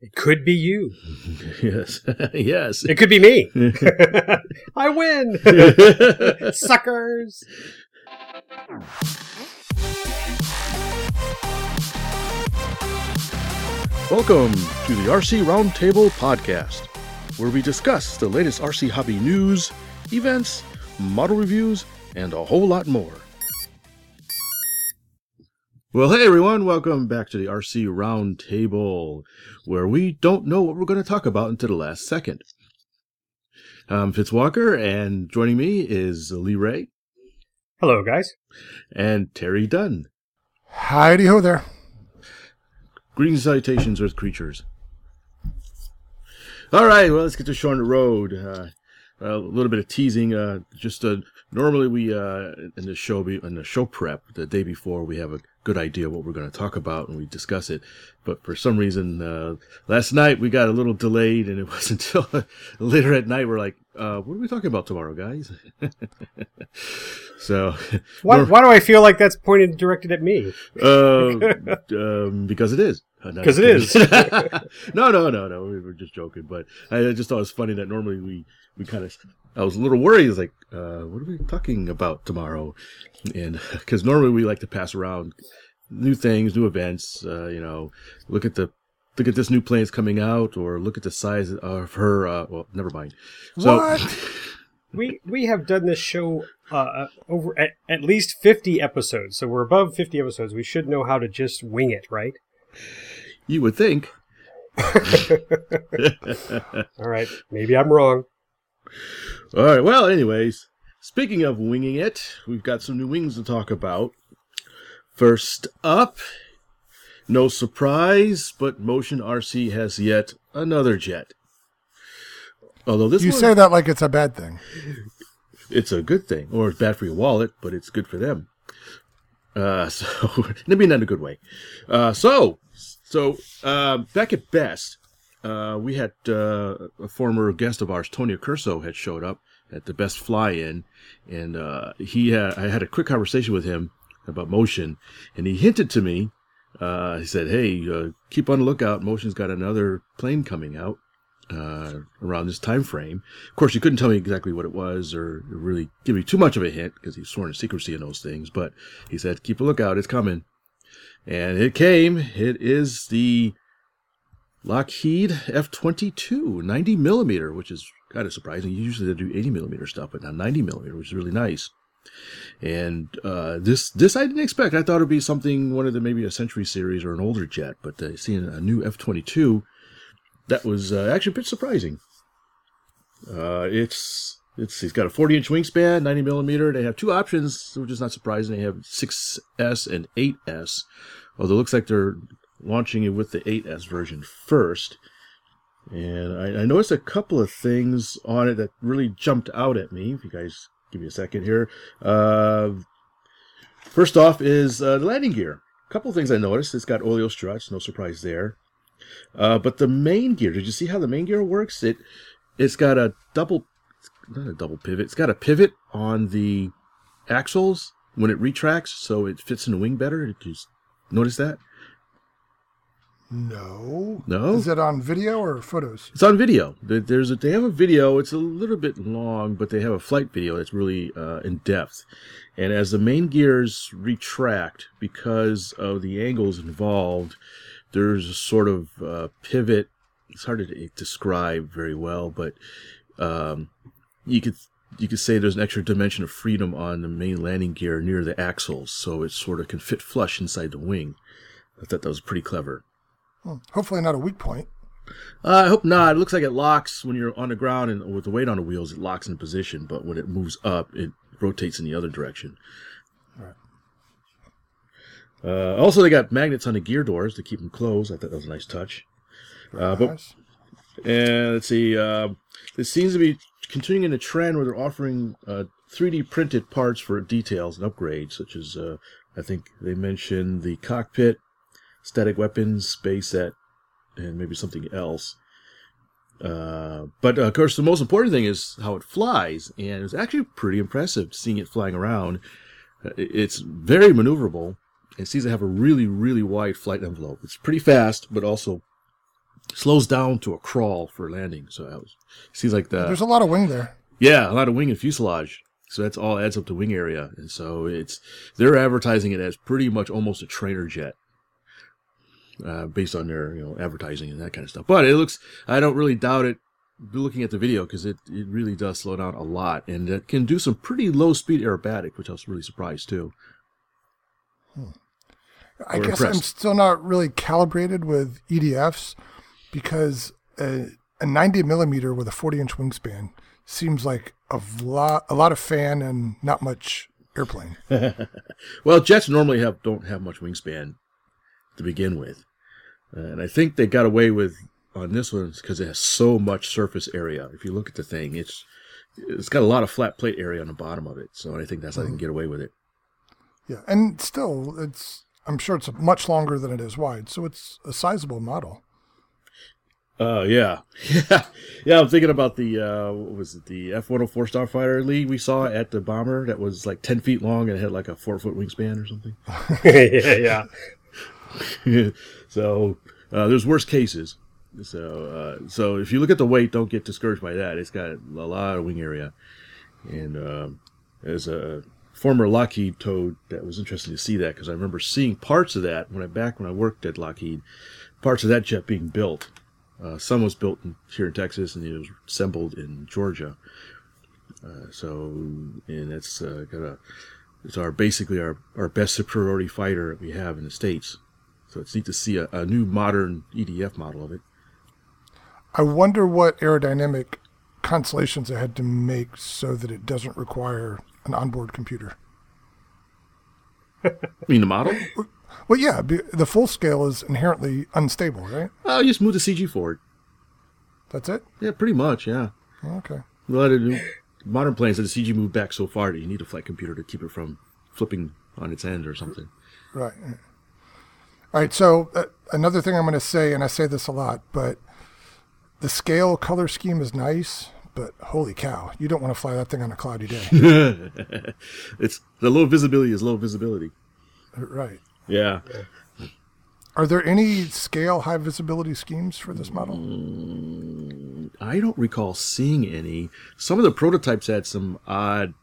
It could be you. yes, yes. It could be me. I win. Suckers. Welcome to the RC Roundtable Podcast, where we discuss the latest RC hobby news, events, model reviews, and a whole lot more. Well, hey everyone, welcome back to the RC Roundtable, where we don't know what we're going to talk about until the last second. I'm Fitz Walker, and joining me is Lee Ray Hello, guys. and Terry Dunn. Heidi ho there. Greetings, salutations, Earth creatures. All right, well, let's get to show on the road. Uh, a little bit of teasing. Uh, just uh, normally we uh, in the show in the show prep the day before we have a good idea what we're going to talk about and we discuss it. But for some reason, uh, last night we got a little delayed, and it wasn't until later at night we're like, uh, "What are we talking about tomorrow, guys?" so, Why, why do I feel like that's pointed directed at me? uh, um, because it is. Uh, no, 'Cause it kidding. no, no, no, no. We were just joking, but I just thought it was funny that normally we we kind of. I was a little worried. I was like, uh, "What are we talking about tomorrow?" And because normally we like to pass around new things, new events. Uh, you know, look at the look at this new plane that's coming out, or look at the size of her. Uh, well, never mind. So, What? We we have done this show uh, over at, at least fifty episodes, so we're above fifty episodes. We should know how to just wing it, right? You would think. All right, maybe I'm wrong. All right. Well, anyways, speaking of winging it, we've got some new wings to talk about. First up, no surprise, but Motion RC has yet another jet. Although this You one, say that like it's a bad thing. it's a good thing, or it's bad for your wallet, but it's good for them. Uh, so maybe not in a good way. Uh, so, so uh, back at Best, uh, we had uh, a former guest of ours, Tony Curso, had showed up at the Best Fly-In, and uh, he had, I had a quick conversation with him about Motion, and he hinted to me. Uh, he said, "Hey, keep on the lookout. Motion's got another plane coming out." Uh, around this time frame. Of course, he couldn't tell me exactly what it was or really give me too much of a hint because he's sworn to secrecy in those things. But he said, "Keep a lookout. It's coming," and it came. It is the Lockheed F-22 90 millimeter, which is kind of surprising. Usually they do 80 millimeter stuff, but now 90 millimeter, which is really nice. And uh, this this I didn't expect. I thought it'd be something one of the maybe a Century series or an older jet, but uh, seeing a new F-22 that was uh, actually a bit surprising. Uh, it's it's he's got a 40 inch wingspan, 90 millimeter. They have two options, which is not surprising. They have 6S and 8S, although it looks like they're launching it with the 8S version first. And I, I noticed a couple of things on it that really jumped out at me. If you guys give me a second here. Uh, first off is uh, the landing gear. A couple of things I noticed. It's got oleo struts, no surprise there. Uh, but the main gear, did you see how the main gear works? It it's got a double not a double pivot. It's got a pivot on the axles when it retracts, so it fits in the wing better. Did you notice that? No. No? Is it on video or photos? It's on video. There's a they have a video. It's a little bit long, but they have a flight video that's really uh, in depth. And as the main gears retract because of the angles involved, there's a sort of uh, pivot. It's hard to describe very well, but um, you could you could say there's an extra dimension of freedom on the main landing gear near the axles, so it sort of can fit flush inside the wing. I thought that was pretty clever. Hmm. Hopefully not a weak point. Uh, I hope not. It looks like it locks when you're on the ground and with the weight on the wheels, it locks in position. But when it moves up, it rotates in the other direction. Uh, also, they got magnets on the gear doors to keep them closed. I thought that was a nice touch. Uh, but Nice. and let's see. Uh, this seems to be continuing in a trend where they're offering uh, 3D printed parts for details and upgrades, such as uh, I think they mentioned the cockpit, static weapons, space set, and maybe something else. Uh, but uh, of course, the most important thing is how it flies, and it's actually pretty impressive seeing it flying around. Uh, It's very maneuverable. It seems to have a really, really wide flight envelope. It's pretty fast, but also slows down to a crawl for landing. So that was, seems like the There's a lot of wing there. yeah, a lot of wing and fuselage. So that's all adds up to wing area, and so it's they're advertising it as pretty much almost a trainer jet, uh, based on their you know advertising and that kind of stuff. But it looks, I don't really doubt it. Looking at the video, because it, it really does slow down a lot, and it can do some pretty low speed aerobatic, which I was really surprised too. I We're guess I'm still not really calibrated with EDFs because a, a 90 millimeter with a 40 inch wingspan seems like a lot, a lot of fan and not much airplane. Well, jets normally have don't have much wingspan to begin with, Uh, and I think they got away with on this one because it has so much surface area. If you look at the thing, it's it's got a lot of flat plate area on the bottom of it, so I think that's how they can get away with it. Yeah, and still, it's I'm sure it's much longer than it is wide, so it's a sizable model. Oh yeah, yeah, yeah. I'm thinking about the uh, what was it? The F-104 Starfighter League we saw at the bomber that was like ten feet long and had like a four foot wingspan or something. yeah, yeah. so uh, there's worse cases. So uh, so if you look at the weight, don't get discouraged by that. It's got a lot of wing area, and um, as a former Lockheed toad, that was interesting to see that because I remember seeing parts of that when I back when I worked at Lockheed, parts of that jet being built. Uh, some was built in, here in Texas, and it was assembled in Georgia. Uh, so, and it's uh, got a it's our basically our, our best superiority fighter we have in the states. So it's neat to see a, a new modern EDF model of it. I wonder what aerodynamic constellations they had to make so that it doesn't require an onboard computer. I mean, the model? Well, yeah, the full scale is inherently unstable, right? Oh, you just move the CG forward. That's it. Yeah, pretty much. Yeah. Okay. A lot of new modern planes that the CG moved back so far that you need a flight computer to keep it from flipping on its end or something. Right. All right. So uh, another thing I'm going to say, and I say this a lot, but the scale color scheme is nice, but holy cow, you don't want to fly that thing on a cloudy day. it's the low visibility is low visibility. right. Yeah. Are there any scale high visibility schemes for this model? I don't recall seeing any. Some of the prototypes had some odd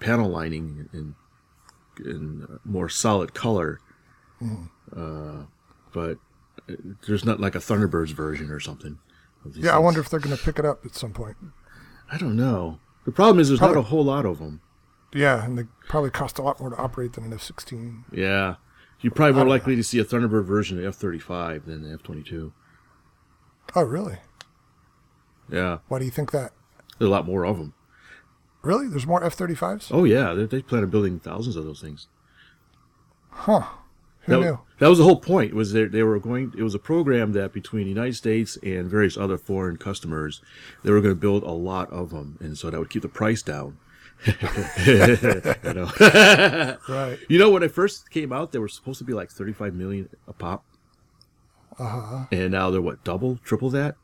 panel lining and, and more solid color, uh, but uh, there's not like a Thunderbirds version or something. Yeah, I wonder if they're going to pick it up at some point. I don't know. The problem is there's Probably- not a whole lot of them. Yeah, and they probably cost a lot more to operate than an F-16. Yeah, you're probably more likely to see a Thunderbird version of F-35 than the F-22. Oh, really? Yeah, Why do you think that? there's a lot more of them. Really? There's more F-35s? Oh yeah, they, they plan on building thousands of those things. Huh. Who that, knew? that was the whole point. Was they they were going? It was a program that between the United States and various other foreign customers, they were going to build a lot of them, and so that would keep the price down. you know, Right. you know when it first came out, they were supposed to be like thirty-five million a pop, Uh-huh. and now they're what double, triple that.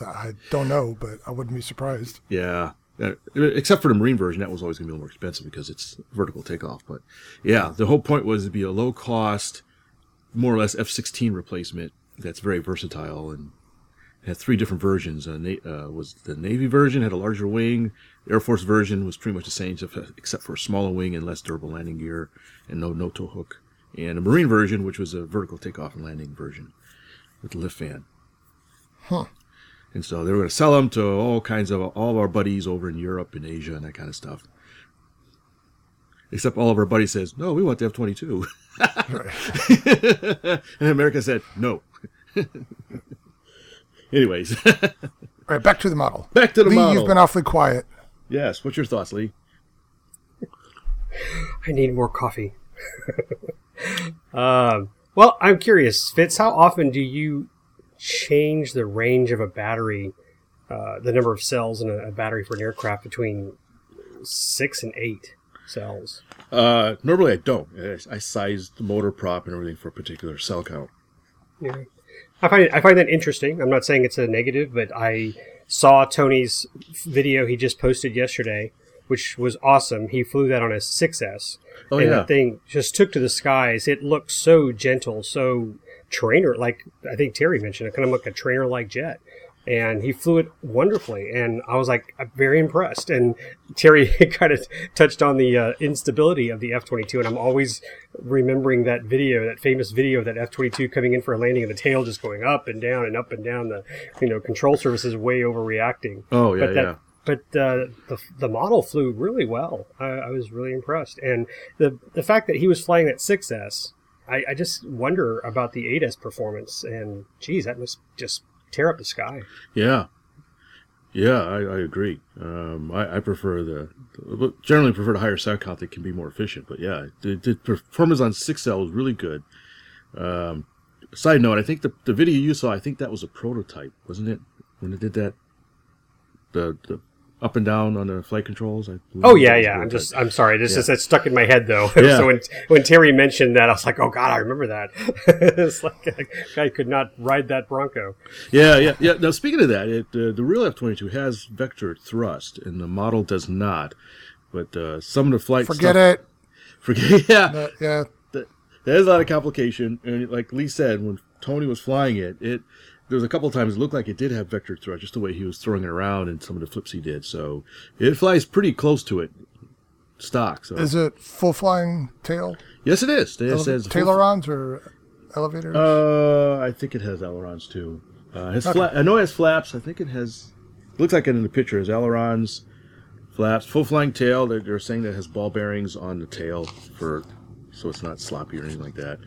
I don't know, but I wouldn't be surprised. Yeah. Uh, except for the marine version, that was always going to be a little more expensive because it's vertical takeoff. But yeah, the whole point was to be a low cost, more or less F 16 replacement that's very versatile and had three different versions. Uh, na- uh, was the Navy version had a larger wing, the Air Force version was pretty much the same except- for a smaller wing and less durable landing gear and no no hook. And a Marine version, which was a vertical takeoff and landing version with the lift fan. Huh. And so they were going to sell them to all kinds of all of our buddies over in Europe and Asia and that kind of stuff. Except all of our buddies says, "No, we want the F twenty two," Right. and America said, "No." Anyways, All right, back to the model. back to the Lee, model. you've been awfully quiet. yes, what's your thoughts, Lee? I need more coffee. um, well, I'm curious, Fitz. How often do you change the range of a battery, uh, the number of cells in a, a battery for an aircraft between six and eight cells? Uh, normally I don't. I, I size the motor prop and everything for a particular cell count. Yeah. I find it, I find that interesting. I'm not saying it's a negative, but I saw Tony's video he just posted yesterday, which was awesome. He flew that on a 6S, Oh and yeah, that thing just took to the skies. It looked so gentle, so trainer, like I think Terry mentioned, it kind of like a trainer like jet. And he flew it wonderfully, and I was like very impressed. And Terry kind of touched on the uh, instability of the F twenty two, and I'm always remembering that video, that famous video of that F twenty two coming in for a landing, and the tail just going up and down and up and down. The you know control surfaces way overreacting. Oh yeah, but that, yeah. but uh, the the model flew really well. I, I was really impressed, and the the fact that he was flying that 6S, I, I just wonder about the 8S performance. And geez, that must just tear up the sky. Yeah, yeah, I, I agree. Um, I, I prefer the, the generally prefer the higher sound count that can be more efficient. But yeah, the, the performance on six L was really good. Um, side note, I think the the video you saw, I think that was a prototype, wasn't it? When it did that, the the up and down on the flight controls. I Oh yeah, yeah. I'm just I'm sorry. This Yeah. is that stuck in my head though. Yeah. so when when Terry mentioned that, I was like, oh god, I remember that. it's like a guy could not ride that Bronco. Yeah, yeah, yeah. Now, speaking of that, it, uh, the real F twenty two has vector thrust, and the model does not. But uh, some of the flight Forget stuff, it. Forget, yeah. Uh, yeah. There's a lot of complication, and like Lee said, when Tony was flying it, it there was a couple of times it looked like it did have vector thrust, just the way he was throwing it around and some of the flips he did. So it flies pretty close to it, stock. So Is it full flying tail? yes, it is. It Ele- says Tailerons or elevators? Uh, I think it has ailerons too. Uh, it has Okay. fla- I know it has flaps. I think it has. Looks like it in the picture. It has ailerons, flaps, full flying tail. They're, they're saying that it has ball bearings on the tail for, so it's not sloppy or anything like that.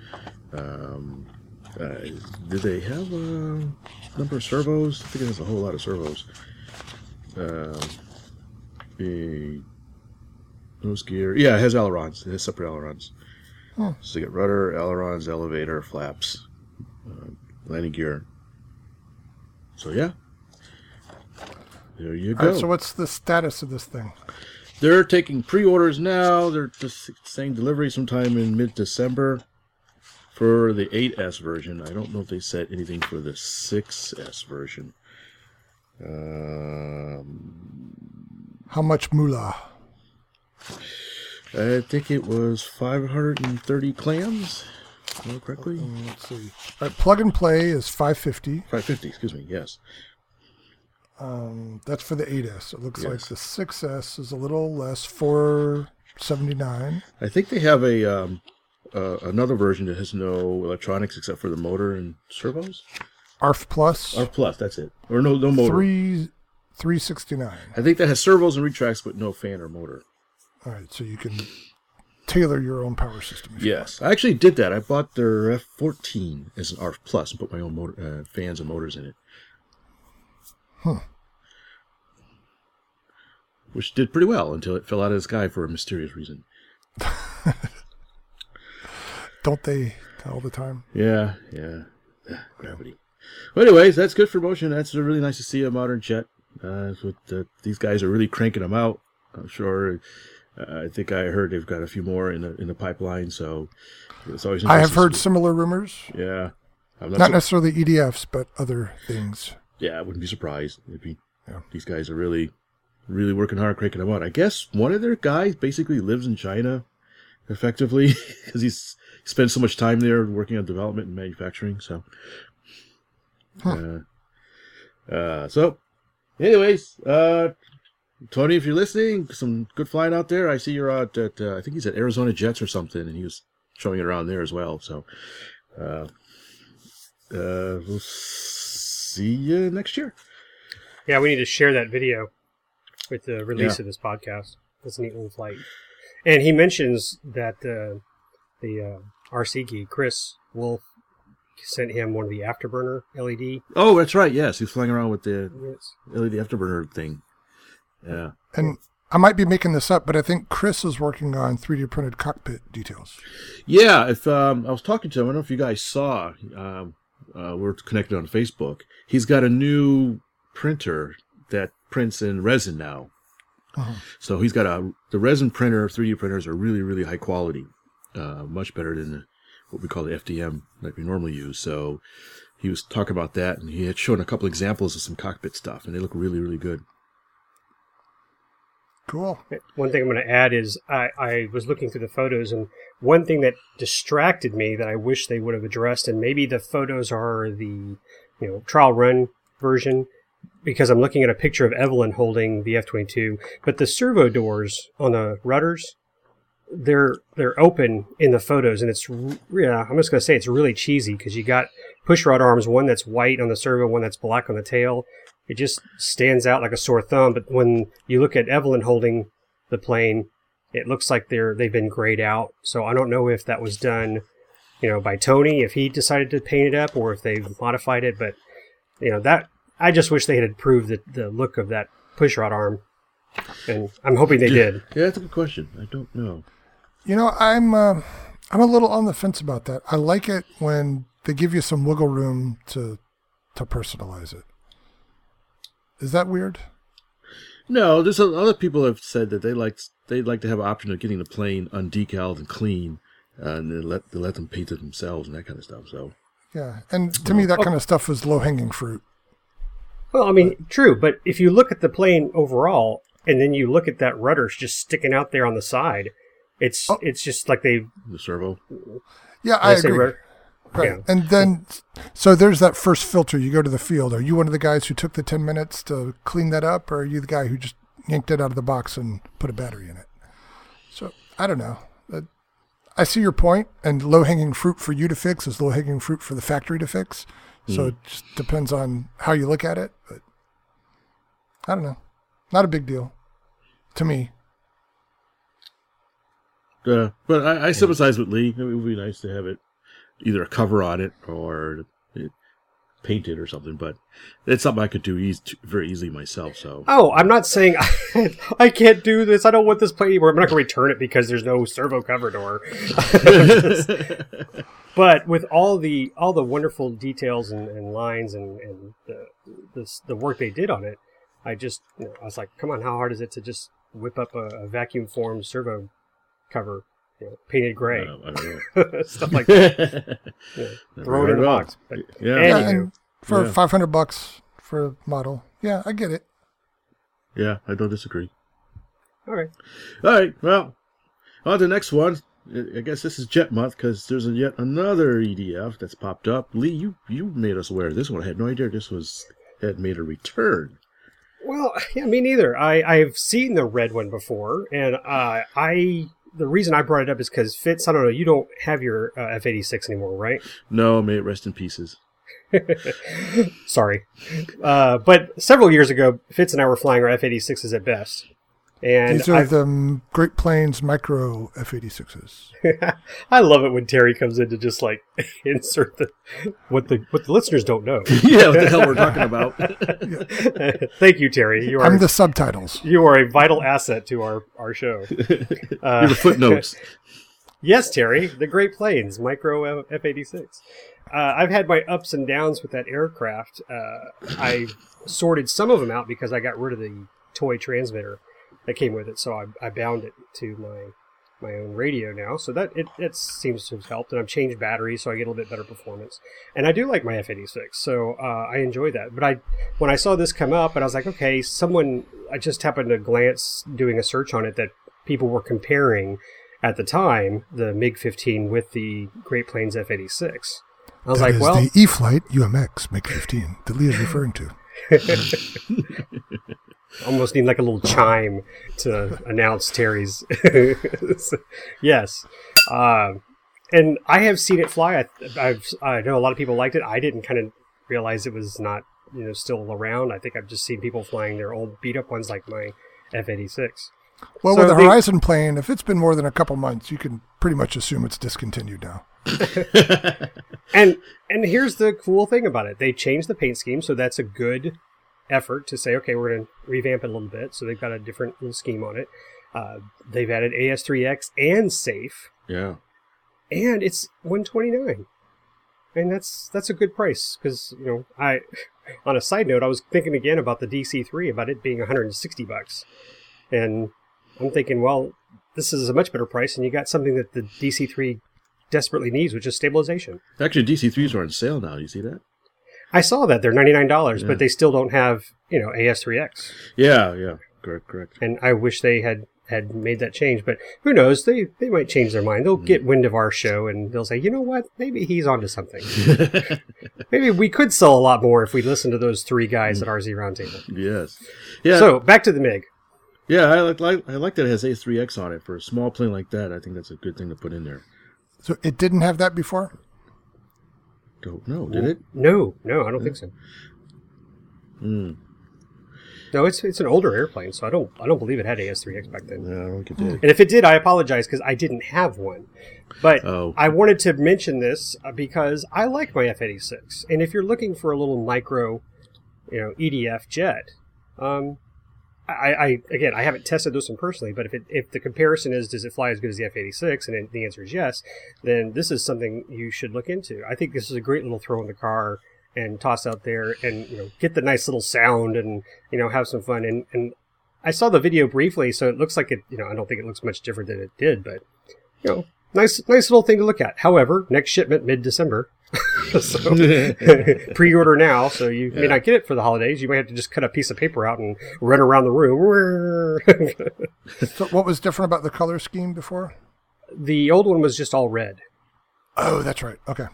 Um, uh, do they have a number of servos? I think it has a whole lot of servos. Um, a nose gear. Yeah, it has ailerons. It has separate ailerons. Hmm. So you get rudder, ailerons, elevator, flaps, uh, landing gear. So yeah, there you go. right, so what's the status of this thing? They're taking pre-orders now. They're just saying delivery sometime in mid-December for the 8S version. I don't know if they said anything for the 6S version. Um, How much moolah? I think it was 530 clams. I correctly, Mm, Let's see. All right, plug and play is 550. 550. Excuse me. Yes. Um, that's for the 8S. It looks like the 6S is a little less, 479. I think they have a um, uh, another version that has no electronics except for the motor and servos. ARF Plus, R plus, that's it. Or no, no motor. three, 369. I think that has servos and retracts, but no fan or motor. All right, so you can tailor your own power system. if you Yes, I actually did that. I bought their F14 as an ARF Plus and put my own motor, uh, fans and motors in it. Huh. Which did pretty well until it fell out of the sky for a mysterious reason. Don't they all the time? Yeah, yeah. Ah, Gravity. Well, anyways, that's good for motion. That's really nice to see a modern jet. Uh, that's what uh, these guys are really cranking them out. I'm sure. Uh, I think I heard they've got a few more in the in the pipeline. So it's always. I have heard see. similar rumors. Yeah, I'm Not sur- necessarily EDFs, but other things. Yeah, I wouldn't be surprised. It'd be, Yeah. These guys are really, really working hard cranking them out. I guess one of their guys basically lives in China, effectively, because he's he spends so much time there working on development and manufacturing. So, uh, uh, so, anyways, uh, Tony, if you're listening, some good flying out there. I see you're out at, uh, I think he's at Arizona Jets or something, and he was showing it around there as well. So, uh, uh, we'll see you next year. Yeah, we need to share that video with the release Yeah. of this podcast. That's a neat little flight. And he mentions that uh, the uh, RC geek, Chris Wolf, sent him one of the afterburner LED. Oh, that's right. Yes, he's flying around with the units. LED afterburner thing. Yeah. And I might be making this up, but I think Chris is working on 3D printed cockpit details. Yeah. If um, I was talking to him, I don't know if you guys saw. Um, uh, we're connected on Facebook. He's got a new printer that prints in resin now. Uh-huh. So he's got a the resin printer. 3D printers are really really high quality, uh, much better than what we call the FDM that we normally use. So he was talking about that, and he had shown a couple examples of some cockpit stuff, and they look really really good. Cool. One thing I'm going to add is I, I was looking through the photos, and one thing that distracted me that I wish they would have addressed, and maybe the photos are the you know trial run version, because I'm looking at a picture of Evelyn holding the F-22, but the servo doors on the rudders, they're they're open in the photos, and it's yeah, I'm just going to say it's really cheesy because you got push rod arms, one that's white on the servo, one that's black on the tail. It just stands out like a sore thumb. But when you look at Evelyn holding the plane, it looks like they're they've been grayed out. So I don't know if that was done, you know, by Tony, if he decided to paint it up, or if they've modified it. But you know that I just wish they had improved the, the look of that push rod arm, and I'm hoping they did. Yeah, that's a good question. I don't know. You know, I'm uh, I'm a little on the fence about that. I like it when they give you some wiggle room to to personalize it. Is that weird? No, there's a, other people have said that they like they'd like to have an option of getting the plane undecaled and clean, uh, and they let they let them paint it themselves and that kind of stuff. So Yeah, and to me, that kind of stuff is low hanging fruit. Well, I mean, true, but if you look at the plane overall, and then you look at that rudder just sticking out there on the side, it's Oh. it's just like they. the servo. Yeah, I I agree. rudder? Right. Yeah. And then, so there's that first filter. You go to the field. Are you one of the guys who took the 10 minutes to clean that up, or are you the guy who just yanked it out of the box and put a battery in it? So I don't know. Uh, I see your point, and low hanging fruit for you to fix is low hanging fruit for the factory to fix. So it just depends on how you look at it. But I don't know. Not a big deal to me. Uh, but I, I sympathize with Lee. It would be nice to have it either a cover on it or it painted or something. But it's something I could do eas very easily myself. So Oh, I'm not saying I can't do this. I don't want this plane anymore. I'm not going to return it because there's no servo cover door. but with all the all the wonderful details and, and lines and, and the, the the work they did on it, I just you know, I was like, come on, how hard is it to just whip up a, a vacuum formed servo cover, you know, painted gray, I don't stuff like that. Never Throw it in the of box. But Yeah. Yeah, Anywho. and for Yeah. 500 bucks for a model. Yeah, I get it. Yeah, I don't disagree. all right, All right, well, on to the next one. I I guess this is Jet Month because there's a yet another EDF that's popped up. Lee, you you made us aware of this one. I had no idea this was had made a return. Well, yeah, me neither. I I've seen the red one before, and uh, I the reason I brought it up is because Fitz. I don't know. You don't have your uh, F eighty six anymore, right? No, may it rest in pieces. Sorry, uh, but several years ago, Fitz and I were flying our F eighty sixes at best, and These are I've- the Great Plains Micro F 86s. I love it when Terry comes in to just like insert the what the what the listeners don't know. yeah, what the hell we're talking about? Thank you, Terry. You are I'm the subtitles. you are a vital asset to our our show. Uh, Your footnotes. Yes, Terry, the Great Plains Micro F eighty six. Uh, I've had my ups and downs with that aircraft. Uh, I sorted some of them out because I got rid of the toy transmitter that came with it, so I, I bound it to my my own radio now. So that it, it seems to have helped, and I've changed batteries, so I get a little bit better performance. And I do like my F eighty six, so uh, I enjoy that. But I when I saw this come up, and I was like, okay, someone I just happened to glance doing a search on it that people were comparing at the time the MiG 15 with the Great Plains F 86. I was That like, is well, the E Flight UMX MiG 15 that Lee is referring to. almost need like a little chime to announce Terry's. yes. Um, and I have seen it fly. I, I've, I know a lot of people liked it. I didn't kind of realize it was not, you know, still around. I think I've just seen people flying their old beat up ones like my F 86. Well, So with the the- Horizon plane, if it's been more than a couple months, you can pretty much assume it's discontinued now. And and here's the cool thing about it: they changed the paint scheme, so that's a good effort to say, okay, we're going to revamp it a little bit. So they've got a different little scheme on it. Uh, they've added AS3X and Safe, Yeah. and it's 129, and that's that's a good price because you know I. On a side note, I was thinking again about the DC3 about it being 160 bucks, and I'm thinking, well, this is a much better price, and you got something that the DC3 desperately needs, which is stabilization. Actually, DC3s are on sale now. You see that? I saw that they're ninety nine dollars, Yeah. but they still don't have you know AS3X. Yeah, yeah. correct, correct. and I wish they had had made that change. But who knows? They they might change their mind. They'll mm. get wind of our show and they'll say, you know what? Maybe he's onto something. Maybe we could sell a lot more if we listened to those three guys at RC Roundtable. yes. Yeah. So back to the Mig. yeah, I like, like I like that it has A3X on it for a small plane like that. I think that's a good thing to put in there. So it didn't have that before? Don't know, did it? No, no, I don't think so. Hmm. No, it's it's an older airplane, so I don't I don't believe it had AS3X back then. Yeah, I don't think it did. And if it did, I apologize because I didn't have one. But Oh. I wanted to mention this uh, because I like my F-86, and if you're looking for a little micro, you know, EDF jet, um, I, I again I haven't tested this one personally, but if it, if the comparison is does it fly as good as the F-86, and the answer is yes, then this is something you should look into. I think this is a great little throw in the car and toss out there, and you know, get the nice little sound, and you know, have some fun. And and I saw the video briefly, so it looks like it. You know, I don't think it looks much different than it did, but you know, nice nice little thing to look at. However, next shipment mid December. so pre-order now, so you may not get it for the holidays. You might have to just cut a piece of paper out and run around the room. So what was different about the color scheme before? the old one was just all red. Oh, that's right. Okay.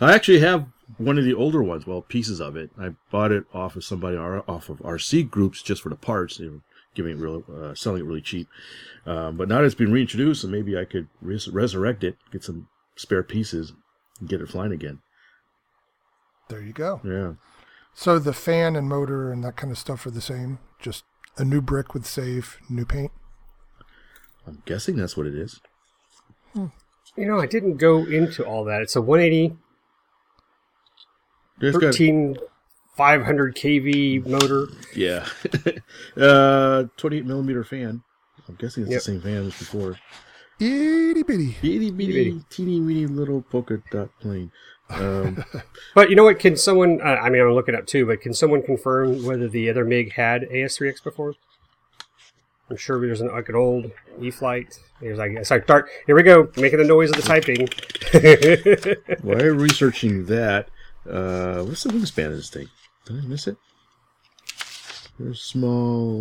I actually have one of the older ones. Well, pieces of it. I bought it off of somebody off of RC groups just for the parts. They were giving it real, uh, selling it really cheap. Um, but now that it's been reintroduced, and maybe I could res- resurrect it, get some spare pieces, and get it flying again. There you go. Yeah. So the fan and motor and that kind of stuff are the same. Just a new brick with save, new paint. I'm guessing that's what it is. You know, I didn't go into all that. It's a 180 It's got- 500 kV motor. yeah. uh, 28 millimeter fan. I'm guessing it's Yep. the same fan as before. Itty bitty. Itty bitty, bitty. teeny weeny little polka dot plane. Um, But you know what? Can someone? Uh, I mean, I'm looking it up too. But can someone confirm whether the other MiG had AS3X before? I'm sure there's an, like an old E-flite. There's like it's like start. Here we go, making the noise of the typing. While I'm researching that, uh, what's the wingspan of this thing? Did I miss it? There's small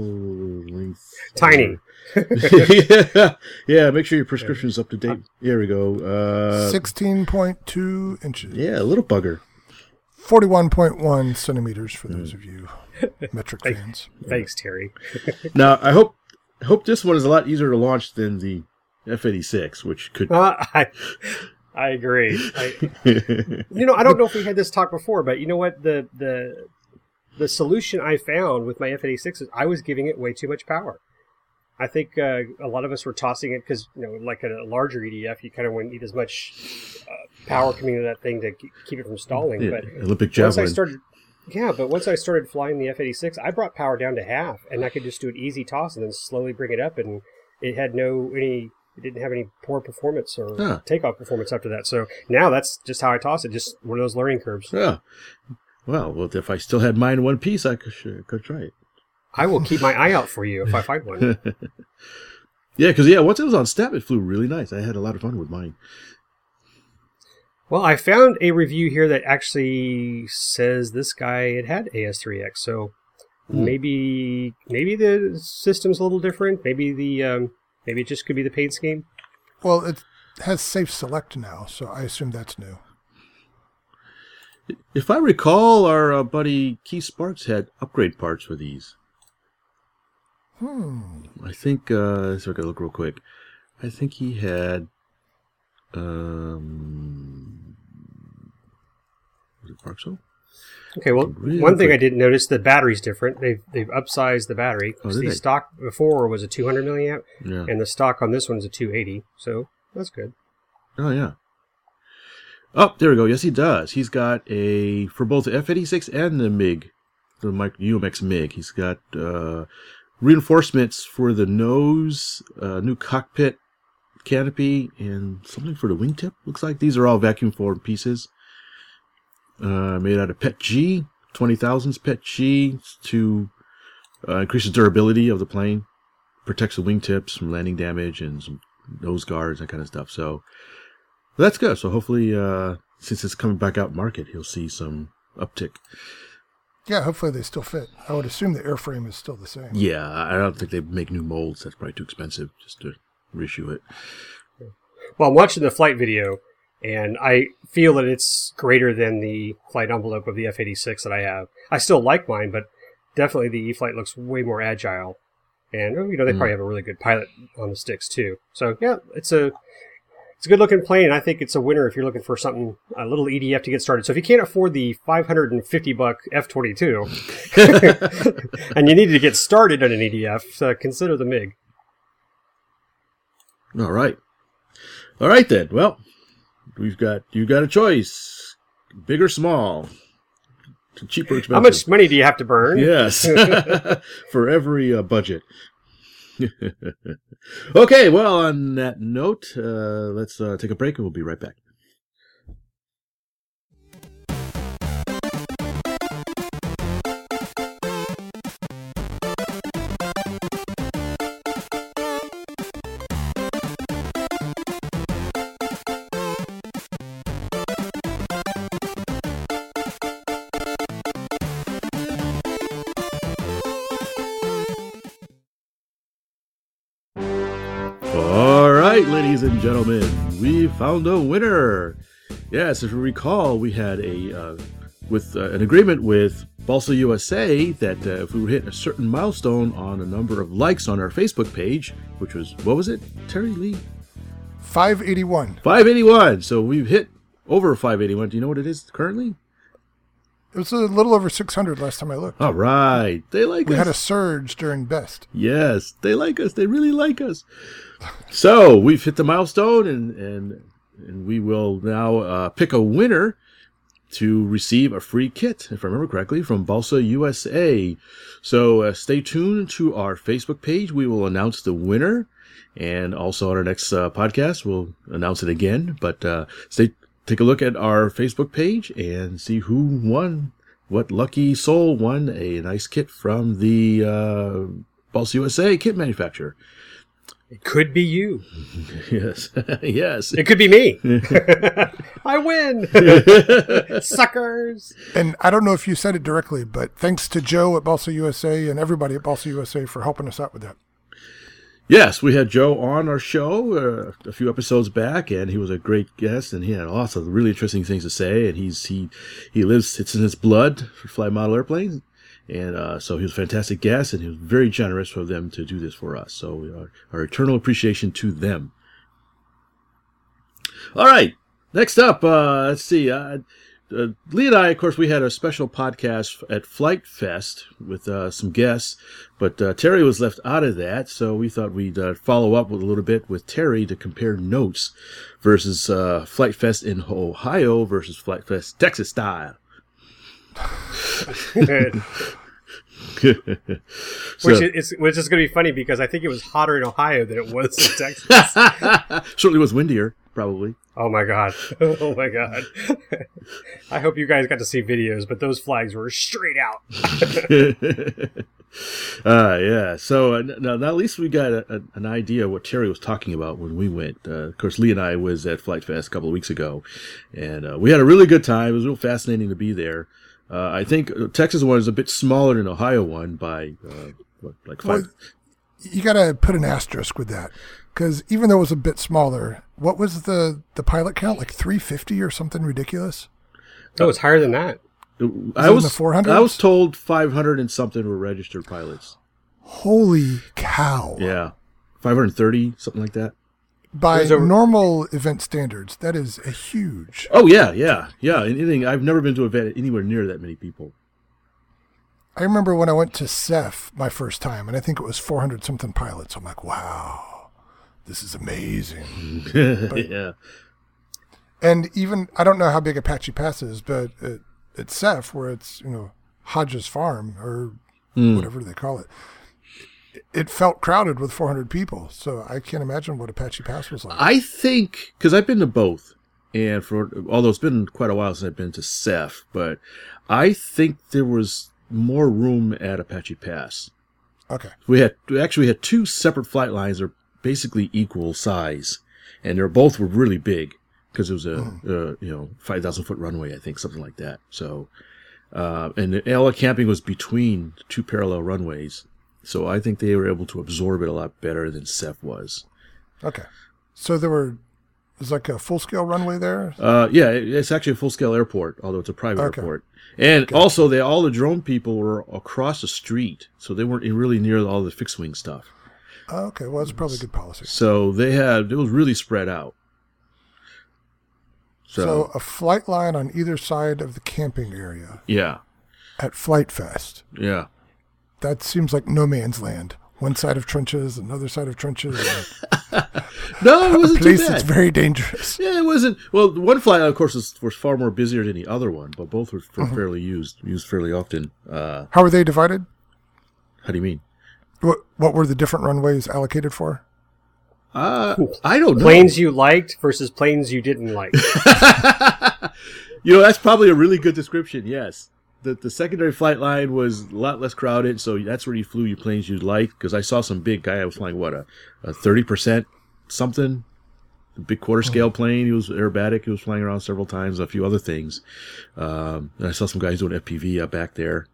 length. Tiny. yeah, yeah. Make sure your prescription's up to date. Here we go. Uh, 16.2 inches. yeah, a little bugger. 41.1 centimeters for those of you metric fans. Thanks, Terry. Now, I hope I hope this one is a lot easier to launch than the F-86, which could. Uh, I I agree. I, you know, I don't know if we had this talk before, but you know what? The the the solution I found with my F-86 is I was giving it way too much power. I think uh, a lot of us were tossing it because you know, like a, a larger EDF, you kind of wouldn't need as much uh, power coming into that thing to keep it from stalling. Yeah, But Olympic once I started, yeah, but once I started flying the F-86, I brought power down to half, and I could just do an easy toss and then slowly bring it up, and it had no any. It didn't have any poor performance or Huh. takeoff performance after that. So now that's just how I toss it. Just one of those learning curves. Yeah. Well, well, if I still had mine in one piece, I could, sure- could try it. I will keep my eye out for you if I find one. Yeah, because yeah, once it was on step, it flew really nice. I had a lot of fun with mine. Well, I found a review here that actually says this guy had had AS3X. So Hmm. maybe maybe the system's a little different. Maybe the um, maybe it just could be the paint scheme. Well, it has safe select now, so I assume that's new. If I recall, our uh, buddy Keith Sparks had upgrade parts for these. Hmm. I think. Uh, so I gotta look real quick. I think he had. Um, was it Parksville? Okay, well, Really one thing I didn't notice the battery's different. They've they've upsized the battery. Oh, the they? stock before was a 200 milliamp, Yeah. and the stock on this one is a 280. So that's good. Oh yeah. Oh, there we go. Yes, he does. He's got a for both the F-86 and the MiG, the UMX MiG. He's got uh, reinforcements for the nose, uh, new cockpit canopy, and something for the wingtip. Looks like these are all vacuum formed pieces, uh, made out of PET G, twenty thousands PET G to uh, increase the durability of the plane, protects the wingtips from landing damage and some nose guards, that kind of stuff. So that's good. So hopefully, uh, since it's coming back out market, he'll see some uptick. Yeah, hopefully they still fit. I would assume the airframe is still the same. Yeah, I don't think they make new molds. That's probably too expensive just to reissue it. Well, I'm watching the flight video, and I feel that it's greater than the flight envelope of the F-86 that I have. I still like mine, but definitely the E flight looks way more agile, and oh, you know they probably have a really good pilot on the sticks too. So yeah, it's a it's a good looking plane. I think it's a winner if you're looking for something a little EDF to get started. So if you can't afford the 550 buck F22, and you need to get started on an EDF, uh, consider the MiG. All right. All right then. Well, we've got you got a choice, big or small, cheap or expensive. How much money do you have to burn? Yes, for every uh, budget. okay, well, on that note, uh, let's uh, take a break and we'll be right back. And gentlemen, we found a winner. Yes, if you recall, we had a uh, with uh, an agreement with Balsa USA that uh, if we hit a certain milestone on a number of likes on our Facebook page, which was what was it, Terry Lee, 581. 581. So we've hit over 581. Do you know what it is currently? It was a little over 600 last time I looked. All right, they like We us. We had a surge during best. Yes, they like us. They really like us. So we've hit the milestone, and and and we will now uh, pick a winner to receive a free kit, if I remember correctly, from Balsa USA. So uh, stay tuned to our Facebook page. We will announce the winner, and also on our next uh, podcast, we'll announce it again. But uh, stay, take a look at our Facebook page and see who won. What lucky soul won a nice kit from the uh, Balsa USA kit manufacturer. It could be you. Yes, yes. It could be me. I win. Suckers. And I don't know if you said it directly, but thanks to Joe at Balsa USA and everybody at Balsa USA for helping us out with that. Yes, we had Joe on our show uh, a few episodes back, and he was a great guest, and he had lots of really interesting things to say. And he's he he lives it's in his blood for fly model airplanes, and uh, so he was a fantastic guest, and he was very generous for them to do this for us. So are, our eternal appreciation to them. All right, next up, uh, let's see. Uh, Lee and I, of course, we had a special podcast at Flight Fest with uh, some guests, but uh, Terry was left out of that, so we thought we'd uh, follow up with a little bit with Terry to compare notes versus uh, Flight Fest in Ohio versus Flight Fest Texas style. which is which is going to be funny because I think it was hotter in Ohio than it was in Texas. Certainly was windier, probably. oh my god! Oh my god! I hope you guys got to see videos, but those flags were straight out. uh, yeah. So uh, now, now at least we got a, a, an idea what Terry was talking about when we went. Uh, of course, Lee and I was at Flight Fest a couple of weeks ago, and uh, we had a really good time. It was real fascinating to be there. Uh, I think uh, Texas one is a bit smaller than Ohio one by uh, what, like five. Well, you got to put an asterisk with that because even though it was a bit smaller, what was the the pilot count? Like 350 or something ridiculous? No, it's higher than that. I was the 400s? I was told 500 and something were registered pilots. Holy cow! Yeah, 530 something like that. By a- normal event standards, that is a huge. Oh yeah, yeah, yeah. Anything. I've never been to an event anywhere near that many people. I remember when I went to SEFF my first time, and I think it was 400 something pilots. I'm like, wow, this is amazing. yeah. And even I don't know how big Apache Pass is, but at, at SEFF, where it's you know Hodges Farm or hmm. whatever they call it, it- felt crowded with 400 people. So I can't imagine what Apache Pass was like. I think because I've been to both, and for although it's been quite a while since I've been to SEFF, but I think there was more room at Apache Pass. Okay, We had we actually had two separate flight lines that are basically equal size, and they're both were really big because it was a, uh you know five thousand foot runway, I think something like that. So uh, and the- the camping was between two parallel runways. So I think they were able to absorb it a lot better than SEFF was. Okay. So there were there's like a full scale runway there. Uh, yeah, it's actually a full scale airport, although it's a private Okay. airport. And also, they all the drone people were across the street, so they weren't really near all the fixed wing stuff. Oh, okay. Well, that's probably good policy. So they had it was really spread out. So, So a flight line on either side of the camping area yeah, at Flight Fest. yeah. That seems like no man's land. One side of trenches, another side of trenches. No, it wasn't too place bad. that's very dangerous. Yeah, it wasn't. Well, one flight, of course, was, was far more busier than the other one, but both were, were fairly used, used fairly often. Uh, How were they divided? how do you mean? What what were the different runways allocated for? Uh, I don't know. Planes you liked versus planes you didn't like. You know, that's probably a really good description. Yes, the the secondary flight line was a lot less crowded, so that's where you flew your planes you liked. Because I saw some big guy I was flying what a thirty percent something, a big quarter scale plane. He was aerobatic. He was flying around several times. A few other things. Um, and I saw some guys doing FPV up back there.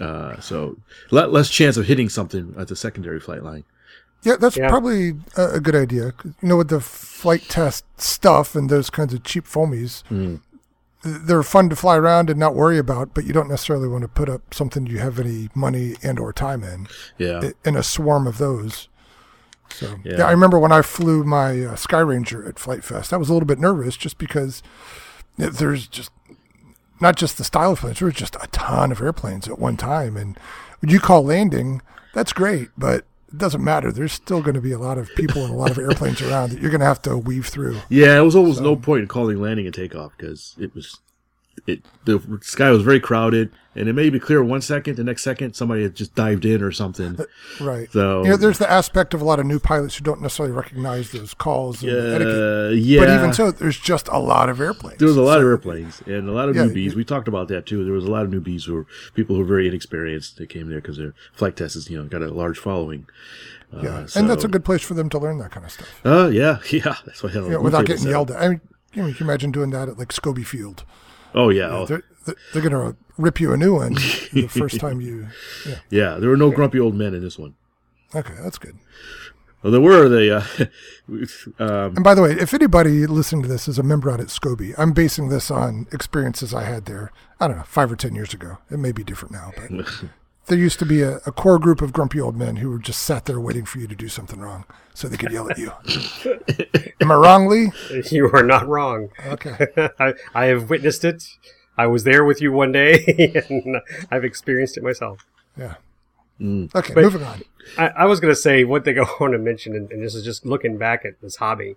Uh, so a lot less chance of hitting something at the secondary flight line. Yeah, that's Yeah. probably a, a good idea. You know, with the Flite Test stuff and those kinds of cheap foamies, th- they're fun to fly around and not worry about, but you don't necessarily want to put up something you have any money and or time in Yeah. in a swarm of those. So yeah, Yeah. I remember when I flew my uh, Sky Ranger at Flite Fest, I was a little bit nervous just because there's just not just the style of planes, there was just a ton of airplanes at one time, and when you call landing, that's great, but it doesn't matter. There's still going to be a lot of people and a lot of airplanes around that you're going to have to weave through. Yeah, it was almost no point in calling landing and takeoff because it was it the sky was very crowded and it may be clear one second, the next second somebody had just dived in or something. Right. So You there's the aspect of a lot of new pilots who don't necessarily recognize those calls and etiquette. uh, yeah, But even so, there's just a lot of airplanes. there was a lot So- of airplanes and a lot of Yeah, newbies. We talked about that too. There was a lot of newbies who were people who were very inexperienced. They came there because their Flite Test is you know got a large following. Uh, Yeah, so- and that's a good place for them to learn that kind of stuff. Uh, yeah, yeah. That's why You without getting set yelled at. I mean, you, know, you can imagine doing that at like Scobie Field. Oh yeah, oh, They're, they're, they're going to rip you a new one the first time you. Yeah. yeah. There were no grumpy old men in this one. Okay, that's good. Well, there were the. Uh, um, And by the way, if anybody listening to this is a member out at Scobie, I'm basing this on experiences I had there. I don't know, five or ten years ago. It may be different now, but there used to be a, a core group of grumpy old men who were just sat there waiting for you to do something wrong, so they could yell at you. Am I wrong, Lee? you are not wrong. Okay. I, I have witnessed it. I was there with you one day, and I've experienced it myself. Yeah. Mm. Okay, But- moving on. I, I was going to say one thing I want to mention, and, and this is just looking back at this hobby.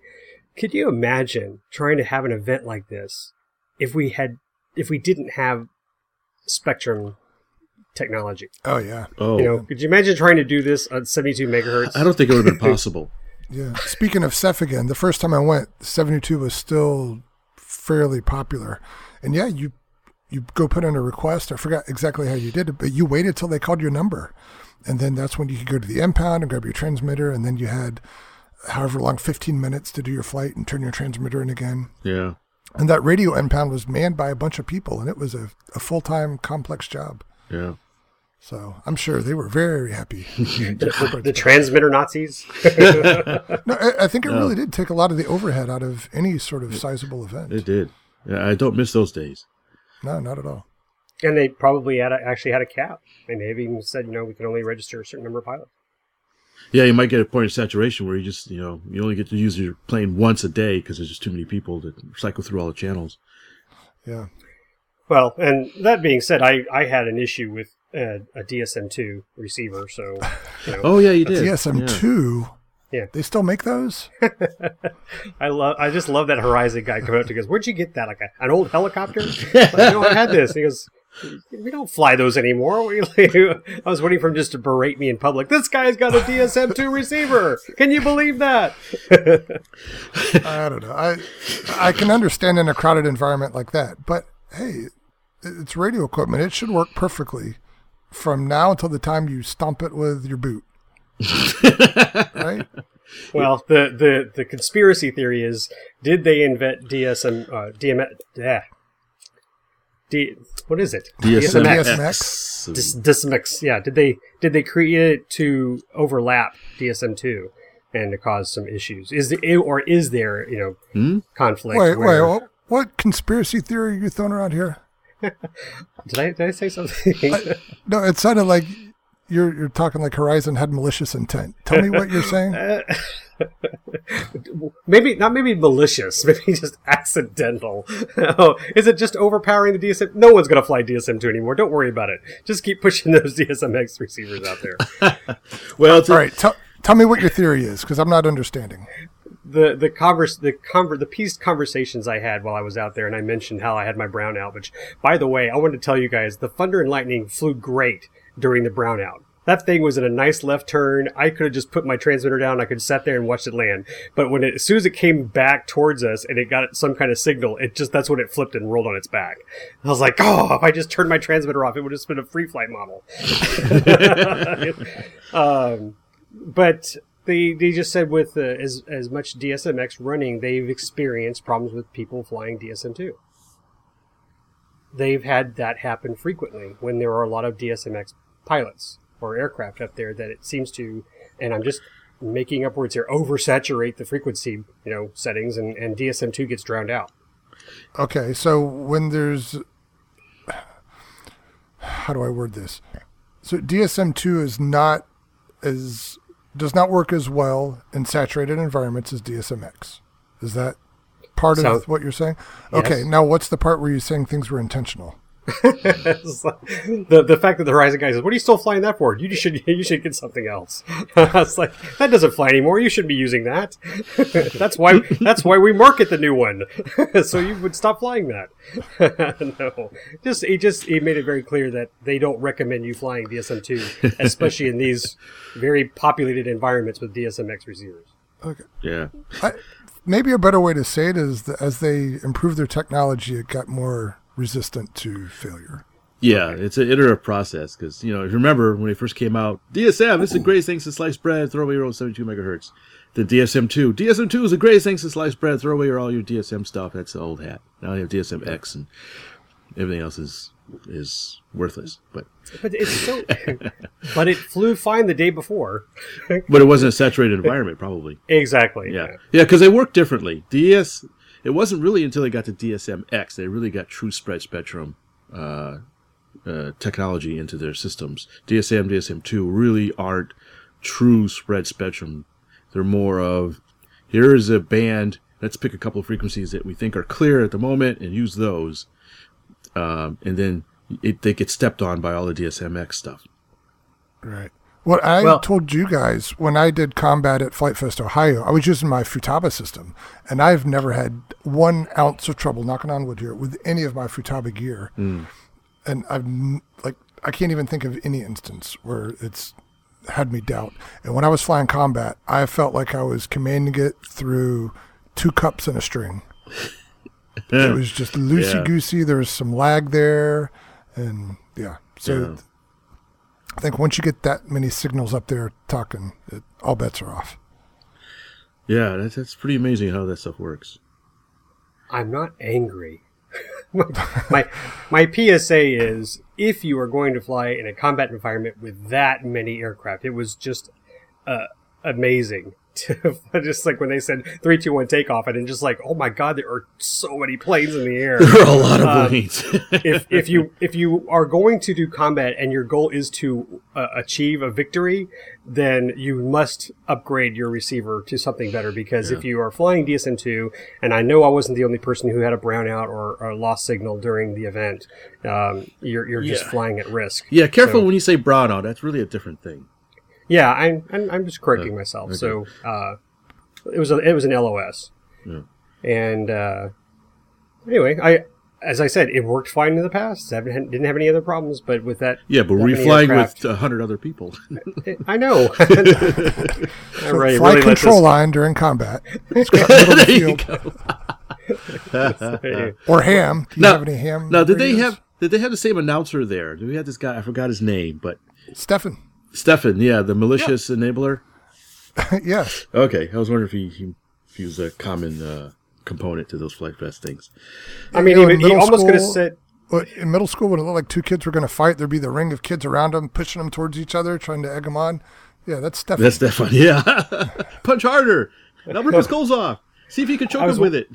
Could you imagine trying to have an event like this if we had, if we didn't have Spektrum technology? Oh yeah, oh, You know, could you imagine trying to do this on 72 megahertz? I don't think it would have been possible. yeah. Speaking of SEFF again, the first time I went, 72 was still fairly popular, and yeah, you you go put in a request. I forgot exactly how you did it, but you waited till they called your number, and then that's when you could go to the impound and grab your transmitter, and then you had however long, 15 minutes to do your flight and turn your transmitter in again. Yeah. And that radio impound was manned by a bunch of people, and it was a, a full time complex job. Yeah. So I'm sure they were very happy. the transmitter Nazis? No, I, I think it really did take a lot of the overhead out of any sort of sizable event. It did. Yeah, I don't miss those days. no, not at all. and they probably had a, actually had a cap. And they've even said, you know, we can only register a certain number of pilots. Yeah, you might get a point of saturation where you just, you know, you only get to use your plane once a day because there's just too many people to cycle through all the channels. Yeah. Well, and that being said, I, I had an issue with uh, a DSM2 receiver, so you know, Oh yeah, you did. DSM Yeah. two. Yeah. They still make those? I love I just love that Horizon guy come out to goes, "Where'd you get that? Like a, an old helicopter?" like, no, I had this. He goes, "We don't fly those anymore." We, I was waiting for him just to berate me in public. This guy's got a DSM2 receiver. Can you believe that? I don't know. I I can understand in a crowded environment like that, but hey, it's radio equipment. It should work perfectly from now until the time you stomp it with your boot. right? Well, the, the, the conspiracy theory is: did they invent DSM uh, DM, yeah, D, what is it? DSMX. DSMX. Dis, DSMX. Yeah. Did they did they create it to overlap DSM two and to cause some issues? Is the, or is there you know Hmm? conflict? Wait, where- wait, what, what conspiracy theory are you throwing around here? Did I did I say something? No, it sounded like you're you're talking like Horizon had malicious intent. Tell me what you're saying. maybe not maybe malicious, maybe just accidental. oh, is it just overpowering the DSM? No one's gonna fly DSM two anymore. Don't worry about it. Just keep pushing those DSMX receivers out there. Well, it's a- All right, tell tell me what your theory is because I'm not understanding. The the converse the conver- the piece conversations I had while I was out there, and I mentioned how I had my brownout. Which, by the way, I wanted to tell you guys the Thunder and Lightning flew great during the brownout. That thing was in a nice left turn. I could have just put my transmitter down. I could have sat there and watched it land. But when it, as soon as it came back towards us and it got some kind of signal, it just that's when it flipped and rolled on its back. I was like, oh, if I just turned my transmitter off, it would have just been a free flight model. um, but they they just said with uh, as as much DSMX running, they've experienced problems with people flying DSM two. They've had that happen frequently when there are a lot of DSMX pilots or aircraft up there that it seems to, and I'm just making up words here, oversaturate the frequency you know settings, and and DSM two gets drowned out. Okay, so when there's how do I word this? So DSM two is not as does not work as well in saturated environments as DSMX. Is that part of what you're saying? Okay, now what's the part where you're saying things were intentional? It's like- the the fact that the Horizon guy says, "What are you still flying that for? You should you should get something else." it's like that doesn't fly anymore. You shouldn't be using that. that's why that's why we market the new one, so you would stop flying that. no, just he just he made it very clear that they don't recommend you flying DSM two, especially in these very populated environments with DSMX receivers. Okay. yeah. I, maybe a better way to say it is that as they improved their technology, it got more resistant to failure. Yeah, it's an iterative process because you know, if you remember when it first came out, DSM, this is the greatest thing since sliced bread. Throw away your old 72 megahertz. Then DSM two, DSM two is the greatest thing since sliced bread. Throw away your, all your DSM stuff. That's the old hat. Now you have DSM X, and everything else is is worthless. But But it's so, but it flew fine the day before. but it wasn't a saturated environment, probably. exactly. Yeah, yeah, because they work differently. DS. It wasn't really until they got to DSM X they really got true spread spectrum uh, uh, technology into their systems. DSM, DSM two really aren't true spread spectrum. They're more of here is a band. Let's pick a couple of frequencies that we think are clear at the moment and use those, um, and then it, they get stepped on by all the DSMX stuff. Right. What I Well- told you guys when I did combat at Flite Fest Ohio, I was using my Futaba system, and I've never had one ounce of trouble, knocking on wood here, with any of my Futaba gear. Mm. And I've like I can't even think of any instance where it's had me doubt. And when I was flying combat, I felt like I was commanding it through two cups and a string. it was just loosey goosey. There was some lag there, and yeah. So Yeah. I think once you get that many signals up there talking, it, all bets are off. Yeah, that's, that's pretty amazing how that stuff works. I'm not angry. my my PSA is if you are going to fly in a combat environment with that many aircraft, it was just uh, amazing. To, just like when they said three, two, one, takeoff, and then just like, oh my god, there are so many planes in the air. There are a lot of Um, planes. if if you if you are going to do combat and your goal is to uh, achieve a victory, then you must upgrade your receiver to something better. Because if you are flying DSM two, and I know I wasn't the only person who had a brownout or, or lost signal during the event, um, you're you're just Yeah. flying at risk. Yeah, careful So- when you say brownout. That's really a different thing. Yeah, I'm I'm, I'm just correcting myself. okay. So uh, it was a, it was an LOS, Yeah. and uh, anyway, I. As I said, it worked fine in the past. I haven't, didn't have any other problems, but with that Yeah, but that were you many flying aircraft- with a hundred other people? I know. I So really- fly really control this- line during combat. Scout middle of the there you go. Or ham. Do you Now- have any ham? Now, did they have did they have the same announcer there? Did we have this guy? I forgot his name, but Stefan? Stefan, yeah, the malicious enabler. yes. Okay, I was wondering if he, he, if he was a common uh, component to those Flite Fest things. I mean, You know, he, in he middle almost could have school- said. In middle school, when it looked like two kids were going to fight, there'd be the ring of kids around them, pushing them towards each other, trying to egg them on. Yeah, that's Stephanie. That's Stefan. Yeah. Punch harder. Now rip his clothes off. See if you can choke him with it.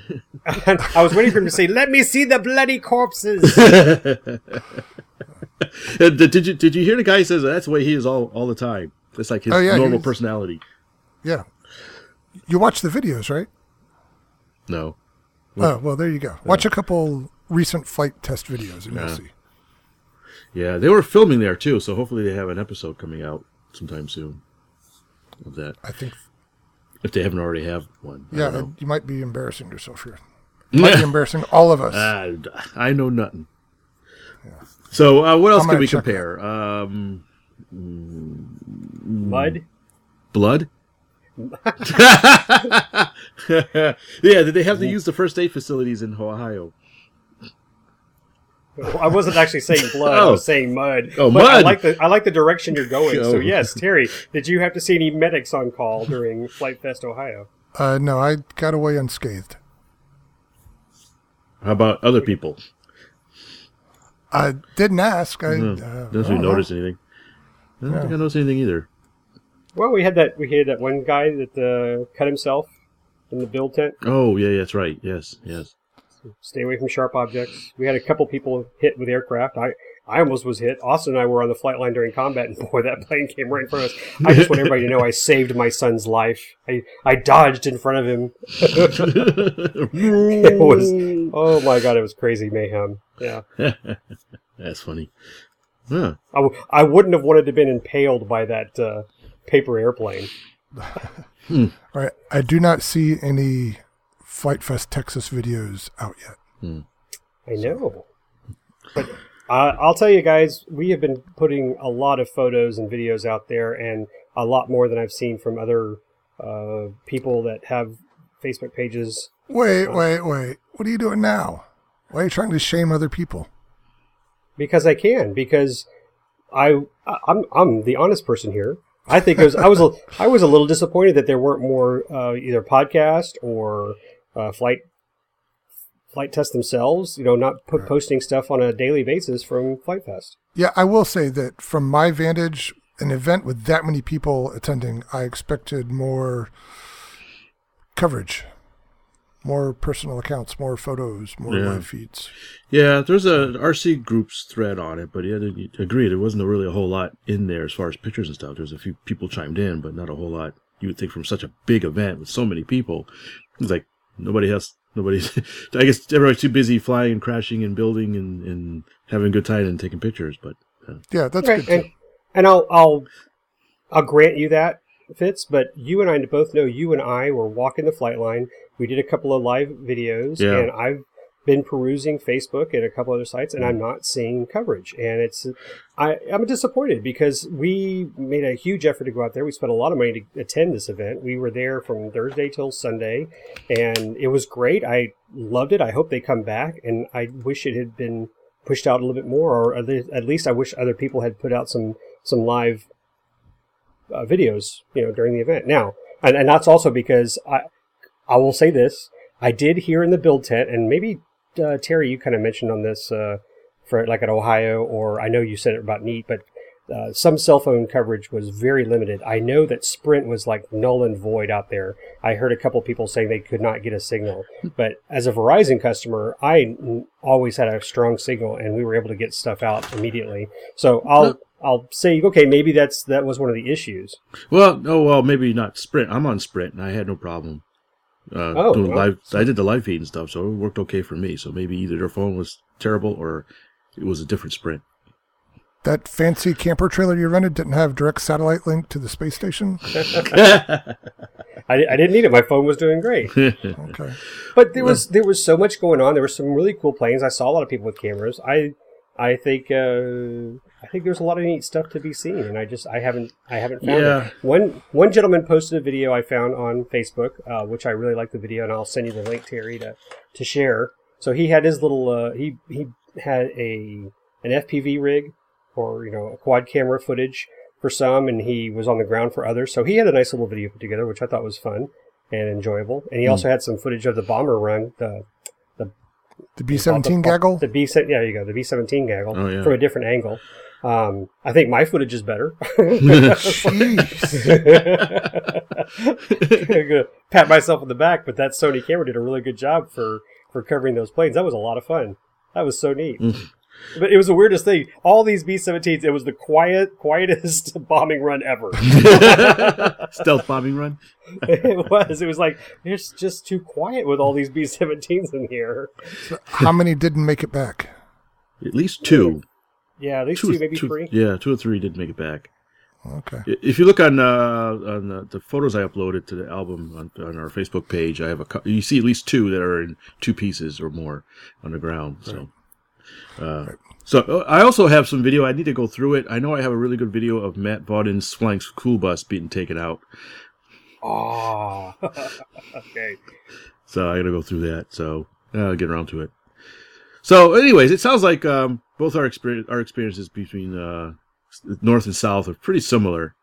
I was waiting for him to say, "Let me see the bloody corpses." Uh, did you did you hear the guy says that's the way he is all all the time? It's like his Oh, yeah, normal personality. yeah. You watch the videos, right? No. Oh, well, there you go. Watch a couple recent Flite Test videos and you'll Yeah. see. Yeah, they were filming there too, so hopefully they have an episode coming out sometime soon of that. I think, If they haven't already have one. Yeah, don't know. and you might be embarrassing yourself here. Might be embarrassing all of us. Uh, I know nothing. So uh, what else I'm can we compare? Um, Mud. blood. yeah, did they have to use the first aid facilities in Ohio? I wasn't actually saying blood. I Oh. was saying mud. Oh, But I mud. like the I like the direction you're going. So Oh. yes, Terry, did you have to see any medics on call during Flite Fest Ohio? Uh, no, I got away unscathed. How about other people? I didn't ask. I, uh, Doesn't I you don't know. notice anything? I don't think I noticed anything either. Well, we had that we had that one guy that uh, cut himself in the build tent. Oh yeah, yeah, that's right. Yes, yes. Stay away from sharp objects. We had a couple people hit with aircraft. I I almost was hit. Austin and I were on the flight line during combat, and boy, that plane came right in front of us. I just want everybody to know I saved my son's life. I, I dodged in front of him. It was oh my god, it was crazy mayhem. Yeah, That's funny. Huh. I, w- I wouldn't have wanted to have been impaled by that uh, paper airplane. All right. I do not see any Flite Fest Texas videos out yet. I know. But uh, I'll tell you guys, we have been putting a lot of photos and videos out there, and a lot more than I've seen from other uh, people that have Facebook pages. Wait, wait, wait. What are you doing now? Why are you trying to shame other people? because I can because I I'm I'm the honest person here. I think it was I was a, I was a little disappointed that there weren't more uh, either podcast or uh, flight Flite Test themselves. You know, not put, posting stuff on a daily basis from Flite Fest. Yeah, I will say that from my vantage, an event with that many people attending, I expected more coverage, more personal accounts, more photos, more Yeah. live feeds. Yeah, there's a RC groups thread on it, but yeah, I agreed. There wasn't really a whole lot in there as far as pictures and stuff. There's a few people chimed in, but not a whole lot. You would think from such a big event with so many people, it's like nobody has nobody's. I guess everybody's too busy flying and crashing and building and, and having a good time and taking pictures. But uh, Yeah, that's Right, good and too. and I'll I'll I'll grant you that Fitz, but you and I both know you and I were walking the flight line. We did a couple of live videos, Yeah. and I've been perusing Facebook and a couple other sites, and Mm. I'm not seeing coverage. And it's I I'm disappointed because we made a huge effort to go out there. We spent a lot of money to attend this event. We were there from Thursday till Sunday, and it was great. I loved it. I hope they come back, and I wish it had been pushed out a little bit more, or at least, at least I wish other people had put out some some live uh, videos, you know, during the event. Now, and, and that's also because I I will say this: I did hear in the build tent, and maybe uh, Terry, you kind of mentioned on this uh, for like at Ohio, or I know you said it about Neat, but. Uh, some cell phone coverage was very limited. I know that Sprint was like null and void out there. I heard a couple people saying they could not get a signal. But as a Verizon customer, I n- always had a strong signal, and we were able to get stuff out immediately. So I'll I'll say, okay, maybe that's that was one of the issues. well, oh well, maybe not Sprint. I'm on Sprint, and I had no problem. Uh, Oh, doing well. live. I did the live feed and stuff, so it worked okay for me. So maybe either their phone was terrible or it was a different Sprint. That fancy camper trailer you rented didn't have direct satellite link to the space station. I, I didn't need it. My phone was doing great. Okay. But there was there was so much going on. There were some really cool planes. I saw a lot of people with cameras. I I think uh, I think there's a lot of neat stuff to be seen, and I just I haven't I haven't found Yeah. it. One one gentleman posted a video I found on Facebook, uh, which I really like the video, and I'll send you the link, Terry, to to share. So he had his little uh, he he had a an FPV rig or you know a quad camera footage for some, and he was on the ground for others. So he had a nice little video put together, which I thought was fun and enjoyable. And he also had some footage of the bomber run, the the The B seventeen gaggle. The B yeah, you go the B seventeen gaggle Oh, yeah. from a different angle. Um, I think my footage is better. I'm gonna pat myself on the back, but that Sony camera did a really good job for for covering those planes. That was a lot of fun. That was so neat. Mm. but it was the weirdest thing. All these B-17s, it was the quiet, quietest bombing run ever. Stealth bombing run. it was. It was like it's just too quiet with all these B-17s in here. How many didn't make it back? At least two. Yeah, these Two, two, maybe two- three. Yeah, two or three did make it back. Okay. If you look on uh, on the, the photos I uploaded to the album on, on our Facebook page, I have a cou- you see at least two that are in two pieces or more on the ground. So, uh, so uh, I also have some video. I need to go through it. I know I have a really good video of Matt Vaughn's flying school bus being taken out. Oh, okay. So I got to go through that. So uh, I'll get around to it. So, anyways, it sounds like um, both our experience, our experiences between uh, north and south are pretty similar.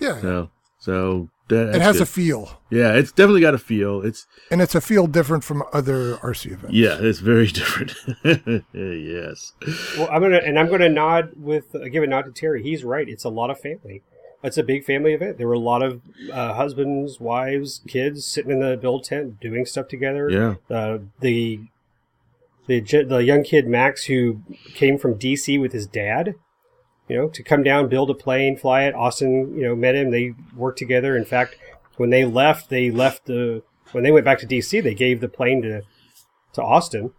Yeah. So, so that, it has a feel, yeah, it's definitely got a feel. It's and it's a feel different from other RC events. yeah, it's very different. yes, Well, I'm gonna and I'm gonna nod with uh, give a nod to Terry. He's right. It's a lot of family. It's a big family event. There were a lot of uh, husbands, wives, kids sitting in the build tent doing stuff together. yeah, Uh, the the the young kid Max who came from DC with his dad, you know, to come down, build a plane, fly it. Austin, you know, met him. They worked together. In fact, when they left, they left the when they went back to DC, they gave the plane to to Austin.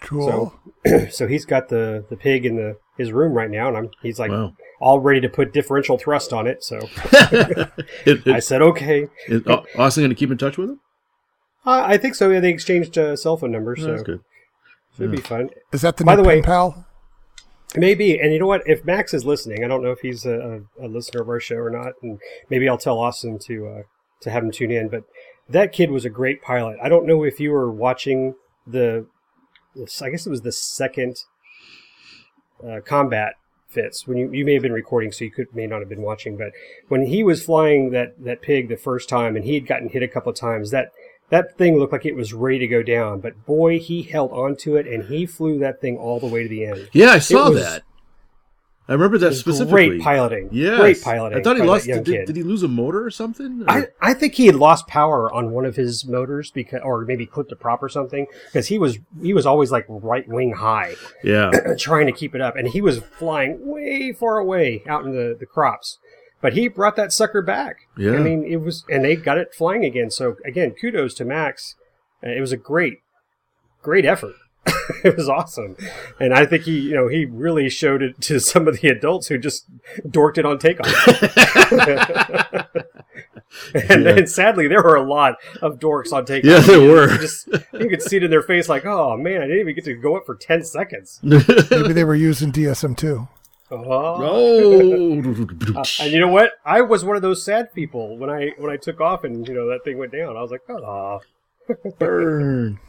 Cool. so he's got the the pig in the his room right now, and I'm he's like wow. all ready to put differential thrust on it. So It, I said okay. is Austin going to keep in touch with him? Uh, I think so. Yeah, they exchanged uh, cell phone numbers, Oh, so that's good. Should be fun. Is that the By new the way- pal? Maybe, and you know what? If Max is listening, I don't know if he's a, a, a listener of our show or not, and maybe I'll tell Austin to uh, to have him tune in. But that kid was a great pilot. I don't know if you were watching the, I guess it was the second uh, combat fits when you you may have been recording, so you could may not have been watching. But when he was flying that that pig the first time, and he had gotten hit a couple of times, that that thing looked like it was ready to go down. But boy, he held onto it, and he flew that thing all the way to the end. Yeah, I saw that. I remember that specifically. Great piloting. Yeah, Great piloting. I thought he lost. Did, did he lose a motor or something? I, I think he had lost power on one of his motors because, or maybe clipped a prop or something, because he was he was always like right wing high, yeah. trying to keep it up, and he was flying way far away out in the the crops. But he brought that sucker back. Yeah. I mean, it was, and they got it flying again. So again, kudos to Max. Uh, It was a great, great effort. it was awesome, and I think he, you know, he really showed it to some of the adults who just dorked it on takeoff. and then sadly, there were a lot of dorks on takeoff. Yeah, there You were. Just you could see it in their face, like, "Oh man, I didn't even get to go up for ten seconds." Maybe they were using DSM two. Oh. Uh, and you know what? I was one of those sad people when I when I took off and you know that thing went down. I was like, "Oh." Burn.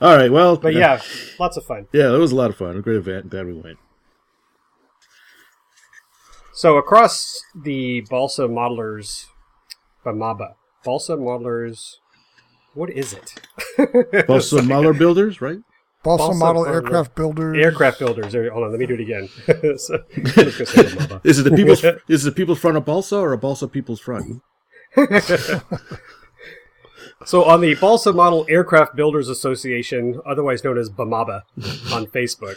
All right. Well, But yeah, lots of fun. yeah, it was a lot of fun. A great event. Glad we went. So across the Balsa modelers, Bamaba, Balsa modelers, what is it? Balsa Mahler Builders, right? Balsa Balsa model model- aircraft builders. Aircraft builders. There- Hold on, let me do it again. so, let's go say Bamaba. Is it the people's? is it the people's front of Balsa or a Balsa people's front? So on the Balsa Model Aircraft Builders Association, otherwise known as BAMABA on Facebook.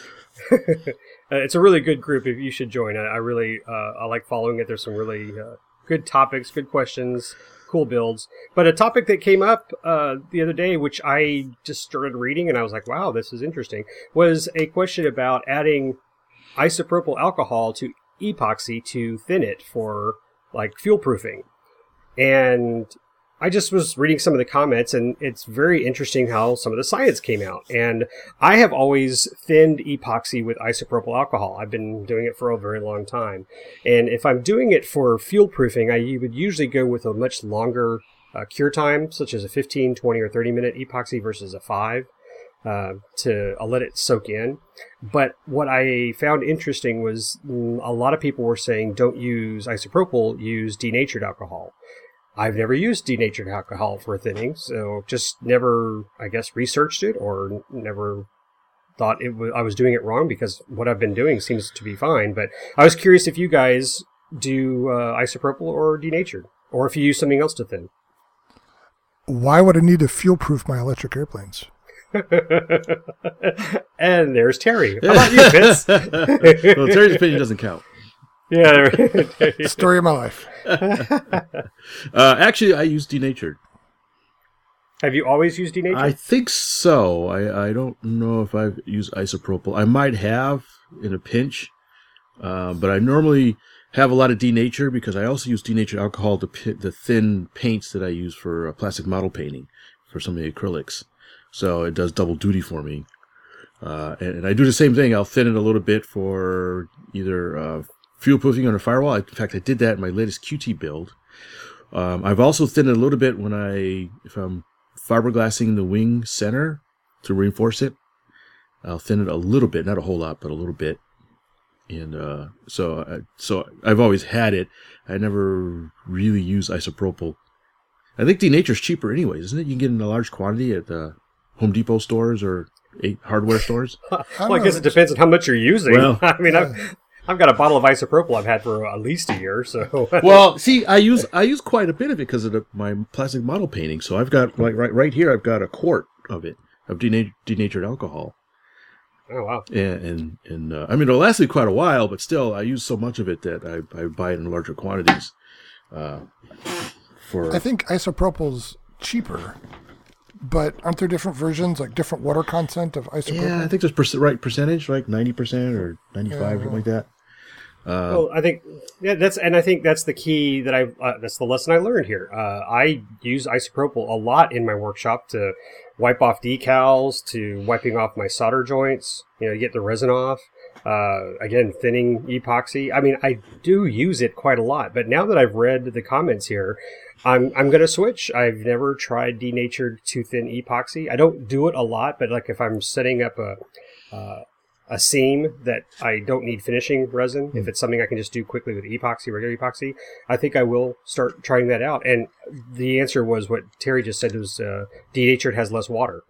Uh, it's a really good group. If you should join, I, I really uh, I like following it. There's some really uh, good topics, good questions, cool builds. But a topic that came up uh, the other day, which I just started reading, and I was like, "Wow, this is interesting," was a question about adding isopropyl alcohol to epoxy to thin it for like fuel proofing. And I just was reading some of the comments, and it's very interesting how some of the science came out. And I have always thinned epoxy with isopropyl alcohol. I've been doing it for a very long time. And if I'm doing it for fuel proofing, I would usually go with a much longer uh, cure time, such as a 15, 20, or 30 minute epoxy versus a 5 uh, to uh, let it soak in. But what I found interesting was mm, a lot of people were saying don't use isopropyl, use denatured alcohol. I've never used denatured alcohol for thinning, so just never, I guess, researched it or never thought it was, I was doing it wrong because what I've been doing seems to be fine. But I was curious if you guys do uh, isopropyl or denatured, or if you use something else to thin. Why would I need to fuel proof my electric airplanes? and there's Terry. How about you, Vince? well, Terry's opinion doesn't count. yeah. Story of my life. Uh, actually, I use denatured. Have you always used denatured? I think so. I, I don't know if I've used isopropyl. I might have in a pinch, uh, but I normally have a lot of denature because I also use denatured alcohol to pit the thin paints that I use for uh, plastic model painting for some of the acrylics. So it does double duty for me. Uh, and, and I do the same thing. I'll thin it a little bit for either uh, fuel proofing on a firewall. In fact, I did that in my latest QT build. Um, I've also thinned it a little bit when I, if I'm fiberglassing the wing center to reinforce it. I'll thin it a little bit, not a whole lot, but a little bit. And uh, so, uh, so I've always had it. I never really use isopropyl. I think denature's cheaper, anyways, isn't it? You can get it in a large quantity at the Home Depot stores or Ace hardware stores. well, I guess it depends on how much you're using. Well- I mean, I've, I've got a bottle of isopropyl I've had for at least a year. So, well, see, I use I use quite a bit of it because of the, my plastic model painting. So I've got like right right here, I've got a quart of it of denat- denatured alcohol. oh wow, and and, and uh, I mean it'll last me quite a while, but still I use so much of it that I, I buy it in larger quantities. Uh, for I think isopropyl's cheaper, but aren't there different versions, like different water content of isopropyl? yeah, I think there's perc- right percentage, like ninety percent or ninety five, something like that. Well, I think yeah, that's and I think that's the key that I uh, that's the lesson I learned here. Uh, I use isopropyl a lot in my workshop to wipe off decals, to wiping off my solder joints, you know, get the resin off. Uh, again, thinning epoxy. I mean, I do use it quite a lot, but now that I've read the comments here, I'm I'm gonna switch. I've never tried denatured to thin epoxy. I don't do it a lot, but like if I'm setting up a uh, a seam that I don't need finishing resin, if it's something I can just do quickly with epoxy, regular epoxy, I think I will start trying that out. And the answer was what Terry just said was uh, denatured has less water.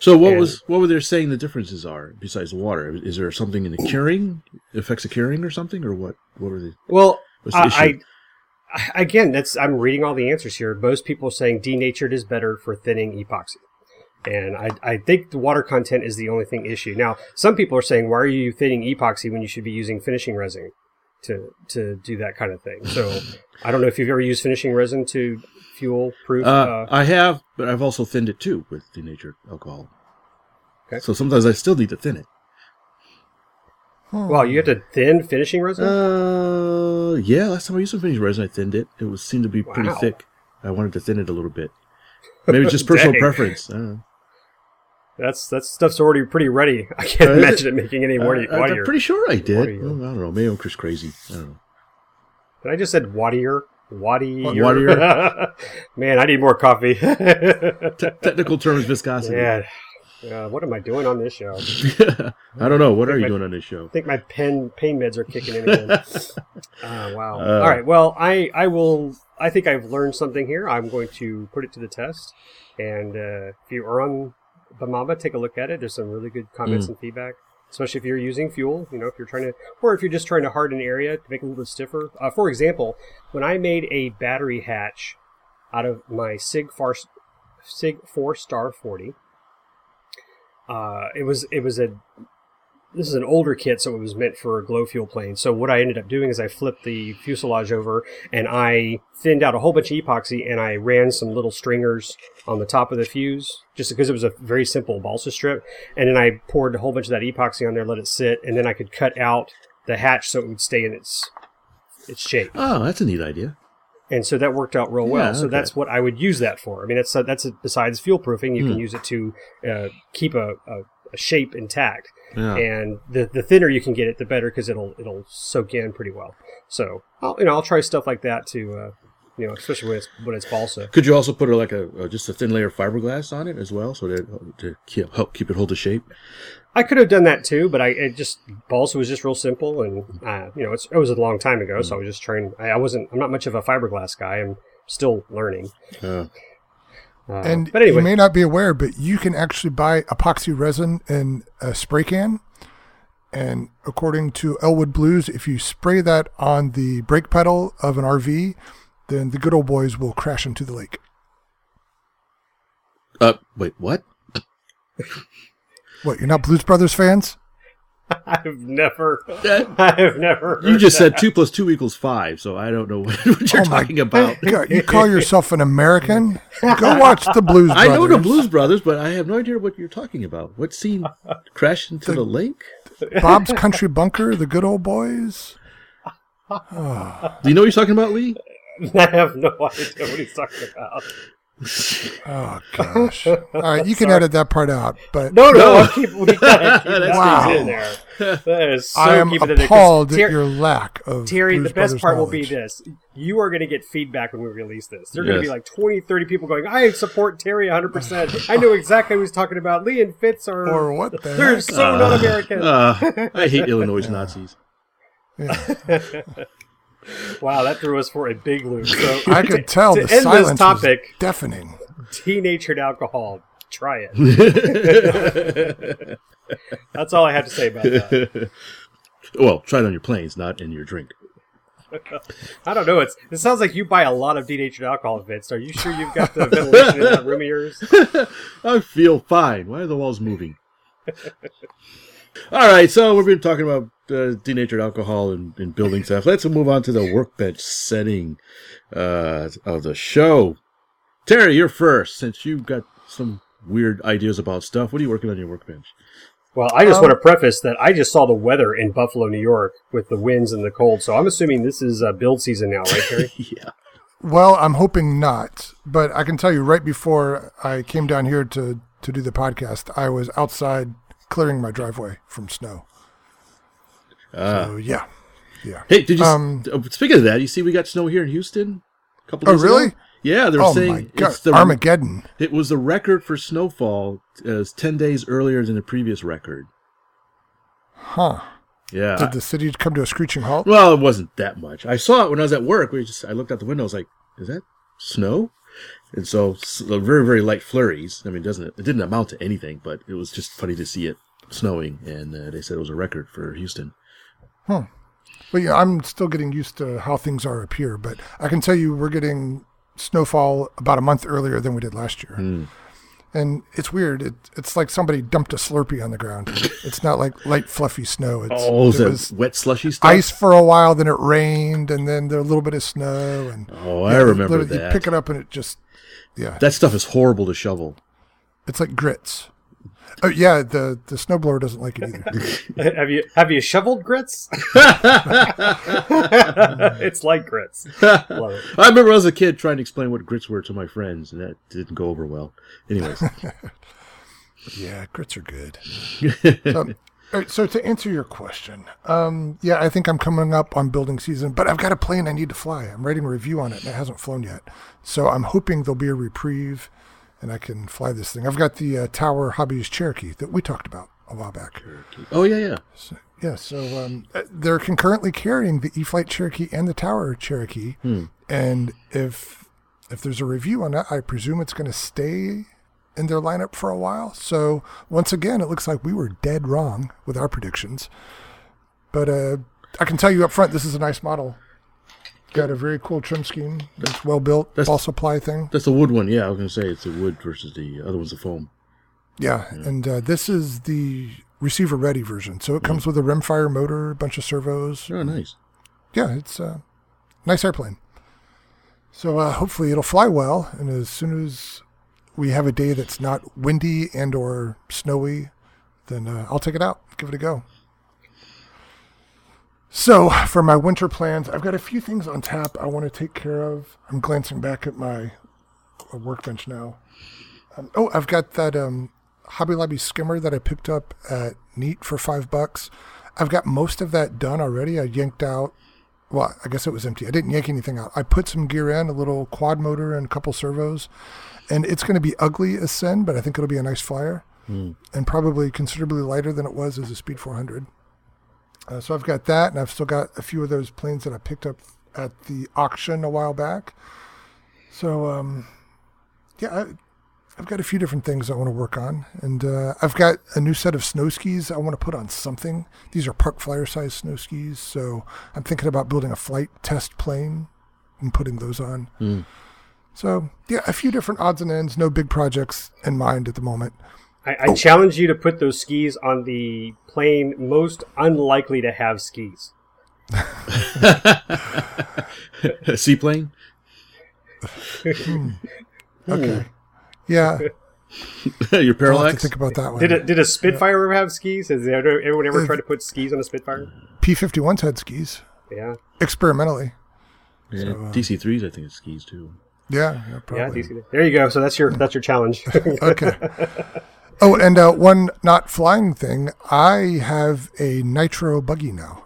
So what And- was what were they saying the differences are besides the water? Is there something in the curing affects the curing or something, or what? What are they? Well, the I. I again, that's I'm reading all the answers here. Most people are saying denatured is better for thinning epoxy. And I, I think the water content is the only thing issue. Now, some people are saying, why are you thinning epoxy when you should be using finishing resin to to do that kind of thing? So I don't know if you've ever used finishing resin to fuel proof. Uh, Uh, I have, but I've also thinned it too with denatured alcohol. Okay. So sometimes I still need to thin it. well, you have to thin finishing resin. Uh, yeah. Last time I used some finishing resin, I thinned it. It was seemed to be pretty Wow. thick. I wanted to thin it a little bit. Maybe it's just personal Dang. preference. I don't know. That's that stuff's already pretty ready. I can't Uh, imagine it making any more. I, I, water. am pretty sure I did. Well, I don't know. Maybe I'm just crazy. I don't know. But I just said wadier. Wadier. Man, I need more coffee. Technical terms, viscosity. yeah. Uh, what am I doing on this show? I don't know. What are you my- doing on this show? I think my pen pain meds are kicking in again. Ah, wow. Uh, All right. Well, I I will. I think I've learned something here. I'm going to put it to the test. And uh, if you are on Bamaba, take a look at it. There's some really good comments Mm. and feedback, especially if you're using fuel. You know, if you're trying to, or if you're just trying to harden an area to make it a little bit stiffer. Uh, for example, when I made a battery hatch out of my Sig Far Sig Four Star 40, uh, it was it was a this is an older kit, so it was meant for a glow fuel plane. So what I ended up doing is I flipped the fuselage over and I thinned out a whole bunch of epoxy and I ran some little stringers on the top of the fuse just because it was a very simple balsa strip. And then I poured a whole bunch of that epoxy on there, let it sit, and then I could cut out the hatch so it would stay in its its shape. Oh, that's a neat idea. And so that worked out real well. Yeah, So that's what I would use that for. I mean, that's that's besides fuel proofing, you Hmm. can use it to uh, keep a, a shape intact Yeah. and the the thinner you can get it, the better because it'll it'll soak in pretty well. So I'll you know I'll try stuff like that to uh, you know especially when it's when it's balsa. Could you also put a, like a, a just a thin layer of fiberglass on it as well, so that to keep, help keep it hold the shape? I could have done that too, but I it just balsa was just real simple and uh, you know it's, it was a long time ago, so I was just trying. I, I wasn't I'm not much of a fiberglass guy, I'm still learning. Uh, Uh, And but anyway, you may not be aware, but you can actually buy epoxy resin in a spray can. And according to Elwood Blues, if you spray that on the brake pedal of an RV, then the good old boys will crash into the lake. uh, wait, what? What, you're not Blues Brothers fans? I've never, I've never. you just that. said two plus two equals five, so I don't know what, what you're Oh talking about. God, you call yourself an American? Go watch the Blues I know the Blues Brothers, but I have no idea what you're talking about. What scene? Crash into the lake? Bob's Country Bunker, the good old boys. Do you know what you're talking about, Lee? I have no idea what he's talking about. Oh gosh! All right, you can Sorry. edit that part out. But No, no, No. I'll keep, we gotta keep that Wow. in there. That is so I am keep it in there, 'cause appalled at Ter- your lack of Terry, Blues the best Brothers part will be this. You are going to get feedback when we release this. There are going to be like 20, 30 people going, I support Terry 100%. I know exactly what he's talking about. Lee and Fitz are. Or what the They're heck? so not American. Uh, I hate Illinois Nazis. wow, that threw us for a big loop. So I could tell to the end silence this topic, was deafening. denatured alcohol. Try it. That's all I have to say about that. well, try it on your planes, not in your drink. I don't know. It's it sounds like you buy a lot of denatured alcohol, Vince. Are you sure you've got the ventilation in that room of yours? I feel fine. Why are the walls moving? All right, so we've been talking about uh, denatured alcohol and, and building stuff. Let's move on to the workbench setting uh, of the show. Terry, you're first, since you've got some weird ideas about stuff. What are you working on your workbench? Well, I just Um, want to preface that I just saw the weather in Buffalo, New York, with the winds and the cold. So I'm assuming this is uh, build season now, right, Terry? yeah. Well, I'm hoping not, but I can tell you right before I came down here to to do the podcast, I was outside clearing my driveway from snow. Ah. So yeah, yeah. Hey, did you? Um, uh, speaking of that, you see, we got snow here in Houston. A couple Oh, days really? Ago? Yeah, they're Oh saying my god, it's the Armageddon! It was the record for snowfall uh, ten days earlier than the previous record. Huh? Yeah. Did the city come to a screeching halt? well, it wasn't that much. I saw it when I was at work. We just I looked out the window. I was like, "Is that snow?" And so, s- very very light flurries. I mean, it doesn't it didn't amount to anything, but it was just funny to see it snowing. And uh, they said it was a record for Houston. Well, yeah, I'm still getting used to how things are up here, but I can tell you we're getting snowfall about a month earlier than we did last year. Hmm. And it's weird. It, it's like somebody dumped a Slurpee on the ground. It's not like light, fluffy snow. It's, Oh, it was wet slushy stuff? ice for a while, then it rained, and then there a little bit of snow. And Oh, I remember that. You pick it up, and it just, yeah, That stuff is horrible to shovel. it's like grits. Oh yeah, the the snowblower doesn't like it either. have you have you shoveled grits? it's like grits. Love it. I remember as a kid trying to explain what grits were to my friends, and that didn't go over well. Anyways, Yeah, grits are good. so, all right, so to answer your question, um, yeah, I think I'm coming up on building season, but I've got a plane I need to fly. I'm writing a review on it, and it hasn't flown yet. So I'm hoping there'll be a reprieve, and I can fly this thing. I've got the uh, Tower Hobbies Cherokee that we talked about a while back. oh yeah, yeah. So, yeah, so um, uh, they're concurrently carrying the E-flite Cherokee and the Tower Cherokee, and if if there's a review on that, I presume it's going to stay in their lineup for a while. So once again, it looks like we were dead wrong with our predictions. But uh, I can tell you up front, this is a nice model. Got a very cool trim scheme. It's well built. That's- Ball supply thing. That's the wood one. Yeah, I was gonna say it's the wood versus the other one's the foam. Yeah, and uh, this is the receiver ready version. So it comes with a rimfire motor, a bunch of servos, Oh, nice. yeah, it's a nice airplane. So uh, hopefully it'll fly well, and as soon as we have a day that's not windy and or snowy, then uh, I'll take it out, give it a go. So for my winter plans, I've got a few things on tap I want to take care of. I'm glancing back at my uh, workbench now. Um, oh, I've got that um, Hobby Lobby skimmer that I picked up at Neat for five bucks. I've got most of that done already. I yanked out well, I guess it was empty. I didn't yank anything out. I put some gear in, a little quad motor and a couple servos, and it's going to be ugly as sin, but I think it'll be a nice flyer, and probably considerably lighter than it was as a Speed 400. Uh, so I've got that, and I've still got a few of those planes that I picked up at the auction a while back. So, um, yeah, I, I've got a few different things I want to work on, and uh, I've got a new set of snow skis I want to put on something. These are park flyer size snow skis, so I'm thinking about building a Flite Test plane and putting those on. Mm. So, yeah, a few different odds and ends. No big projects in mind at the moment. I, I oh. challenge you to put those skis on the plane most unlikely to have skis. A seaplane? Hmm. Okay. Hmm. Yeah, You're I'll have to parallax? think about that one. Did a, did a Spitfire ever have skis? Has ever- anyone ever uh, tried to put skis on a Spitfire? P-51s had skis Yeah, experimentally. Yeah, So, uh, DC3s, I think it's skis too. Yeah, yeah, yeah. probably. DC. There you go. So that's your that's your challenge. okay. Oh, and uh, one not flying thing. I have a nitro buggy now,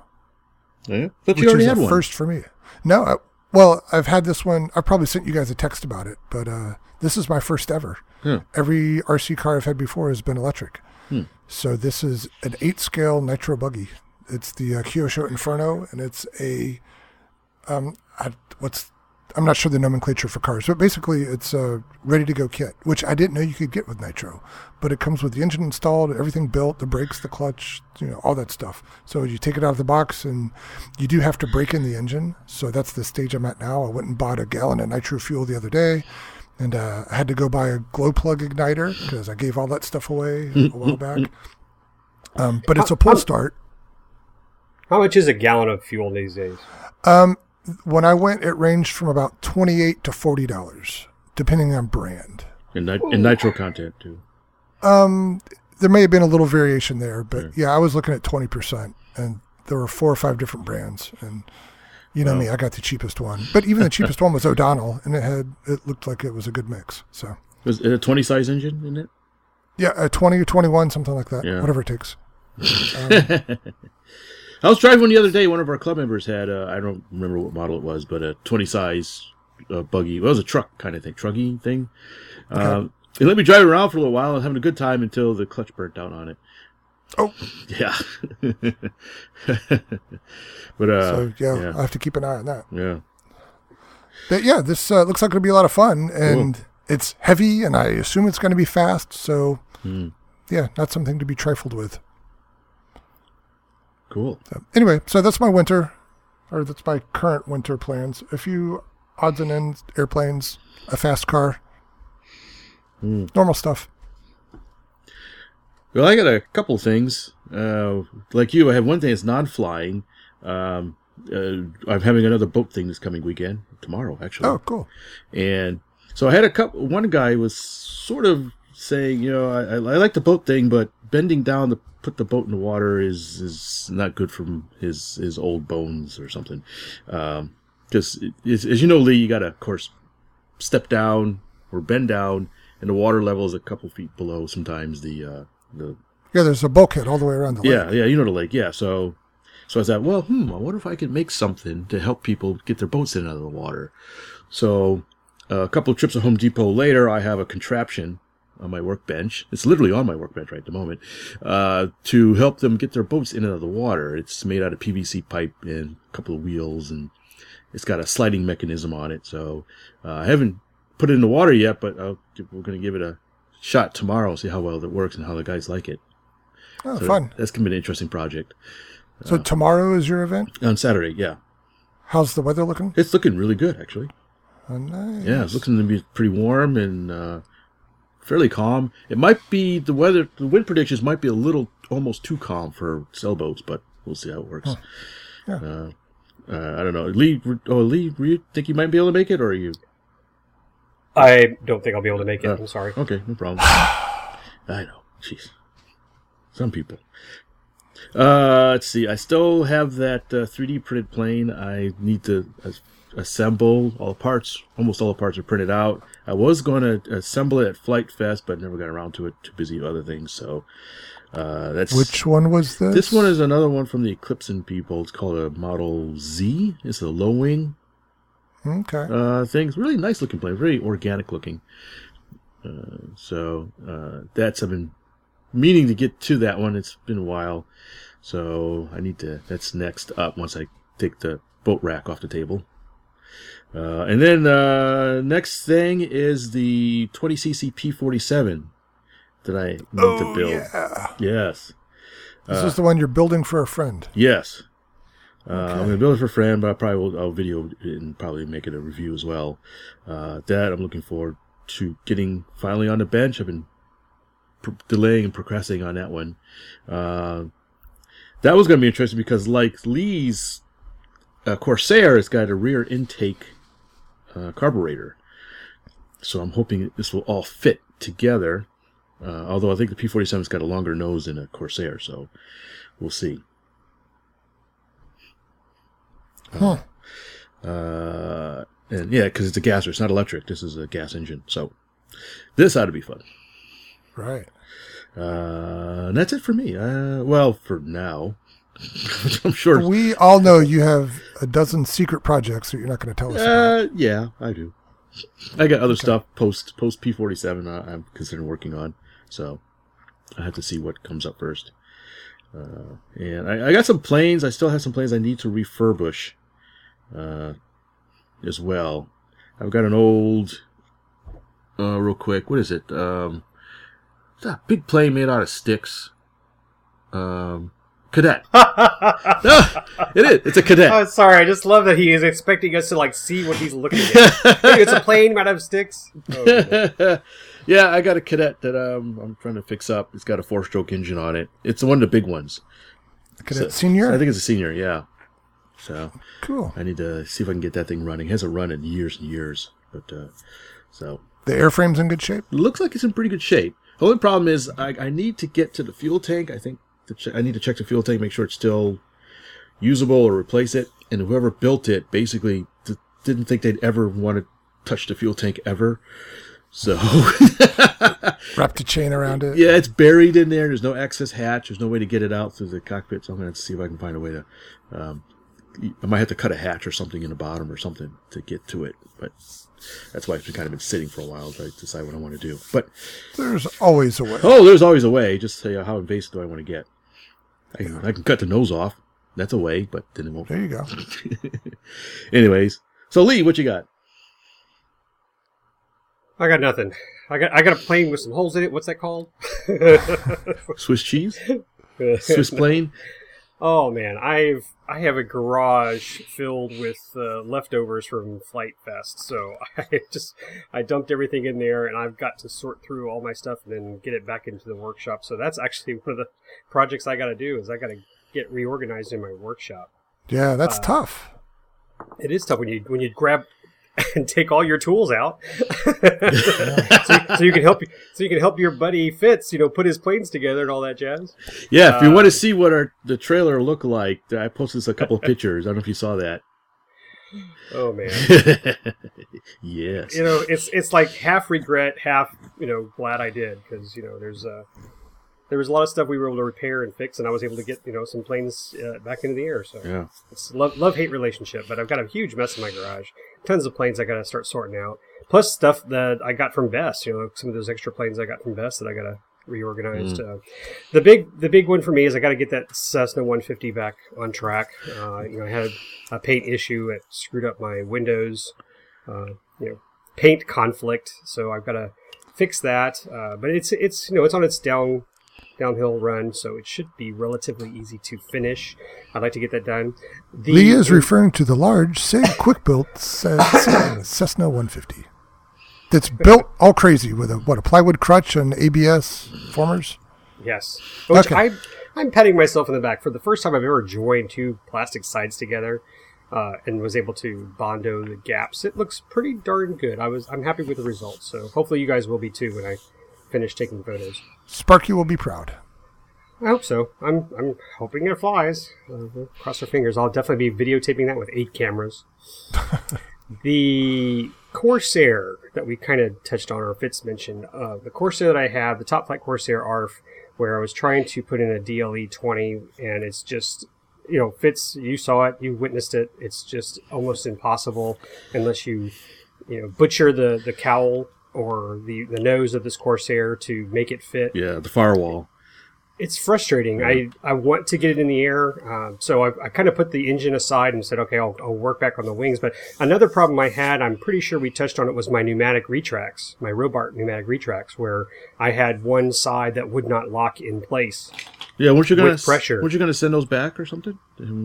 Yeah? But which you already is had a one. first for me. No, I, well, I've had this one. I probably sent you guys a text about it, but uh, this is my first ever. Yeah. Every RC car I've had before has been electric. Hmm. So this is an eight scale nitro buggy. It's the uh, Kyosho Inferno, and it's a um, I, what's I'm not sure the nomenclature for cars, but basically it's a ready to go kit, which I didn't know you could get with Nitro. But it comes with the engine installed, everything built, the brakes, the clutch, you know, all that stuff. So you take it out of the box, and you do have to break in the engine. So that's the stage I'm at now. I went and bought a gallon of nitro fuel the other day. And uh, I had to go buy a glow plug igniter because I gave all that stuff away a while back. Um, but it's a pull start. How much is a gallon of fuel these days? When I went, it ranged from about twenty-eight to forty dollars, depending on brand. And, nit- and nitro content too. Um, there may have been a little variation there, but yeah, I was looking at twenty percent, and there were four or five different brands, and you know me, I got the cheapest one. But even the cheapest one was O'Donnell, and it had it looked like it was a good mix. So Was it a 20 size engine in it? yeah, a twenty or twenty-one, something like that, Yeah. whatever it takes. I was driving one the other day. One of our club members had, uh, I don't remember what model it was, but a 20 size uh, buggy. Well, it was a truck kind of thing, truggy thing. Um, they let me drive it around for a little while and having a good time until the clutch burnt out on it. Oh, Yeah. but, uh, so yeah, I have to keep an eye on that. yeah. But yeah, this uh, looks like it'll be a lot of fun, and it's heavy, and I assume it's going to be fast. So Hmm. yeah, not something to be trifled with. Cool. So, anyway, so that's my winter, or that's my current winter plans. A few odds and ends, airplanes, a fast car, normal stuff. Well, I got a couple things. Uh, like you, I have one thing that's non-flying. Um, uh, I'm having another boat thing this coming weekend, tomorrow actually. Oh, cool. And so I had a couple. One guy was sort of saying, you know, I I like the boat thing, but bending down to put the boat in the water is is not good for his his old bones or something. Um, just as, as you know, Lee, you got to of course step down or bend down, and the water level is a couple feet below sometimes the uh, the Yeah, there's a bulkhead all the way around the lake. yeah, yeah, you know the lake. Yeah, so so I thought, well, hmm, I wonder if I could make something to help people get their boats in and out of the water. So uh, a couple of trips to Home Depot later, I have a contraption on my workbench. It's literally on my workbench right at the moment uh, to help them get their boats in and out of the water. It's made out of PVC pipe and a couple of wheels, and it's got a sliding mechanism on it. So uh, I haven't put it in the water yet, but uh, we're going to give it a shot tomorrow, see how well it works and how the guys like it. Oh, So fun. That's going to be an interesting project. So tomorrow is your event. On Saturday, yeah. How's the weather looking? It's looking really good, actually. Oh, nice. Yeah, it's looking to be pretty warm and uh, fairly calm. It might be the weather, the wind predictions might be a little almost too calm for sailboats, but we'll see how it works. Yeah. Uh, uh, I don't know. Lee, oh, Lee, do you think you might be able to make it, or are you? I don't think I'll be able to make it. Uh, I'm sorry. Okay, no problem. I know. Jeez. Some people. Uh, let's see. I still have that uh, 3D printed plane. I need to as- assemble all the parts. Almost all the parts are printed out. I was going to assemble it at Flite Fest, but never got around to it. Too busy with other things. So uh, that's Which one was this? This one is another one from the Eclipson people. It's called a Model Z. It's a low wing Okay. uh, thing. It's really nice looking plane, very organic looking. Uh, so uh, that's I've been meaning to get to that one. It's been a while, so I need to. That's next up once I take the boat rack off the table. Uh, and then uh, next thing is the 20cc P47 that I need Oh, to build. yeah. Yes. This is the one you're building for a friend. Yes. Uh, I'm going to build it for a friend, but I probably will I'll video it and probably make it a review as well. Uh, that I'm looking forward to getting finally on the bench. I've been pr- delaying and procrastinating on that one. Uh, that was going to be interesting because, like Lee's uh, Corsair, has got a rear intake uh, carburetor. So I'm hoping this will all fit together. Uh, although I think the P47's got a longer nose than a Corsair, so we'll see. Huh. Uh, and yeah, because it's a gasser, it's not electric. This is a gas engine, so this ought to be fun. Right. Uh, and that's it for me. Uh, well, for now, I'm sure. We all know you have a dozen secret projects that you're not going to tell us about. Uh, yeah, I do. I got other stuff post post P47 uh, I'm considering working on, so I have to see what comes up first. Uh, and I, I got some planes. I still have some planes I need to refurbish uh, as well. I've got an old, uh, real quick. What is it? Um, it's a big plane made out of sticks. Um, cadet. no, it is. It's a cadet. Oh, sorry. I just love that he is expecting us to like see what he's looking at. hey, it's a plane made out of sticks. Oh, yeah, I got a cadet that um, I'm trying to fix up. It's got a four-stroke engine on it. It's one of the big ones. Cadet So- senior. I think it's a senior. Yeah. So cool. I need to see if I can get that thing running. It hasn't run in years and years, but uh, so The airframe's in good shape. looks like it's in pretty good shape. The only problem is I, I need to get to the fuel tank. I think to che- I need to check the fuel tank, make sure it's still usable or replace it. And whoever built it basically d- didn't think they'd ever want to touch the fuel tank ever. So Wrapped a chain around it. yeah, it's buried in there. There's no access hatch. There's no way to get it out through the cockpit. So I'm going to see if I can find a way to. Um, I might have to cut a hatch or something in the bottom or something to get to it. But that's why it's been kind of been sitting for a while to decide what I want to do. But There's always a way. oh, there's always a way. Just say how invasive do I want to get? I can, I can cut the nose off. That's a way, but then it won't. There you go. Anyways, so Lee, what you got? I got nothing. I got I got a plane with some holes in it. What's that called? Swiss cheese? Swiss plane? Oh man, I've I have a garage filled with uh, leftovers from Flite Fest. So I just I dumped everything in there, and I've got to sort through all my stuff and then get it back into the workshop. So that's actually one of the projects I got to do is I got to get reorganized in my workshop. Yeah, that's Uh, tough. It is tough when you when you grab and take all your tools out, so, you, so you can help so you can help your buddy Fitz, you know, put his planes together and all that jazz. Yeah, if you Uh, want to see what our the trailer looked like, I posted a couple of pictures. I don't know if you saw that. Oh man. yes. you know it's it's like half regret half you know glad i did because you know there's uh there was a lot of stuff we were able to repair and fix and i was able to get you know some planes uh, back into the air so. Yeah. it's love love hate relationship but i've got a huge mess in my garage. Tons of planes i gotta start sorting out. Plus stuff that i got from best you know some of those extra planes i got from best that i gotta reorganize uh, the big the big one for me is i gotta get that cessna 150 back on track. Uh, you know i had a paint issue it screwed up my windows uh, you know paint conflict so i've got to fix that uh, but it's it's you know it's on its down downhill run so it should be relatively easy to finish i'd like to get that done the, Lee is referring to the large SIG quick built Cessna 150. That's built all crazy with a what a plywood crutch and ABS formers. yes which Okay. i i'm patting myself in the back for the first time i've ever joined two plastic sides together uh, and was able to bondo the gaps it looks pretty darn good i was i'm happy with the results so hopefully you guys will be too when i finish taking photos Sparky will be proud. I hope so. I'm I'm hoping it flies. Uh, we'll cross our fingers. I'll definitely be videotaping that with eight cameras. the Corsair that we kind of touched on, or Fitz mentioned, uh, the Corsair that I have, the Top Flite Corsair ARF, where I was trying to put in a DLE 20, and it's just, you know, Fitz, you saw it, you witnessed it. It's just almost impossible unless you, you know, butcher the, the cowl or the, the nose of this Corsair to make it fit. Yeah, the firewall. it's frustrating. I, I want to get it in the air, uh, so I, I kind of put the engine aside and said, okay, I'll, I'll work back on the wings. But another problem I had, I'm pretty sure we touched on it, was my pneumatic retracts, my Robart pneumatic retracts, where I had one side that would not lock in place. Yeah, weren't you gonna pressure. Weren't you gonna send those back or something?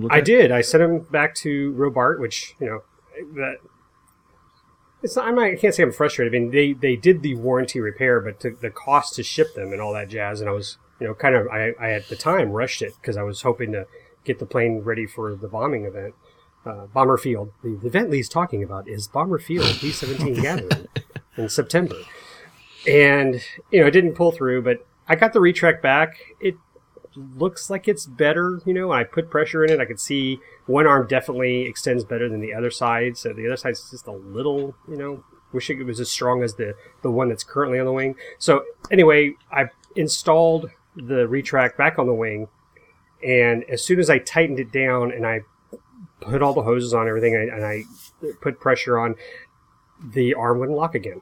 I did. I sent them back to Robart, which you know that it's not, I'm not, I can't say I'm frustrated. I mean, they they did the warranty repair, but to, the cost to ship them and all that jazz, and I was you know kind of I, I at the time rushed it because I was hoping to get the plane ready for the bombing event. Uh, Bomber Field. The, the event Lee's talking about is Bomber Field B-17 gathering in September, and you know it didn't pull through, but I got the retract back. It looks like it's better. You know, I put pressure in it. I could see one arm definitely extends better than the other side. So the other side's just a little, you know, wishing it was as strong as the the one that's currently on the wing. So anyway, I installed the retract back on the wing, and as soon as I tightened it down and I put all the hoses on everything and and I put pressure on, the arm wouldn't lock again.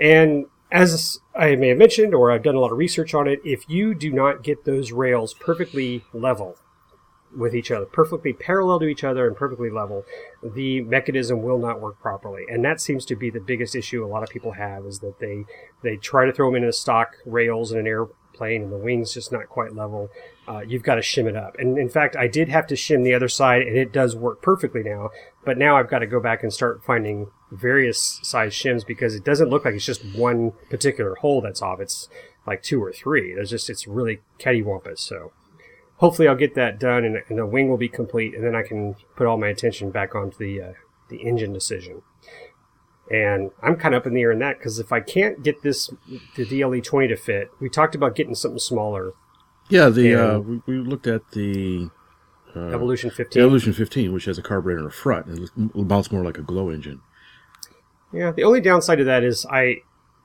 And as I may have mentioned, or I've done a lot of research on it, if you do not get those rails perfectly level with each other, perfectly parallel to each other and perfectly level, the mechanism will not work properly. And that seems to be the biggest issue a lot of people have is that they they try to throw them into the stock rails in an airplane and the wings just not quite level. Uh, you've got to shim it up. And in fact, I did have to shim the other side, and it does work perfectly now. But now I've got to go back and start finding various size shims because it doesn't look like it's just one particular hole that's off. It's like two or three. There's just it's really cattywampus. So hopefully I'll get that done, and, and the wing will be complete, and then I can put all my attention back onto the uh, the engine decision. And I'm kind of up in the air in that because if I can't get this the DLE 20 to fit, we talked about getting something smaller, Yeah, the uh, we, we looked at the Evolution the 15. Evolution 15, which has a carburetor in the front. It mounts more like a glow engine. Yeah, the only downside to that is I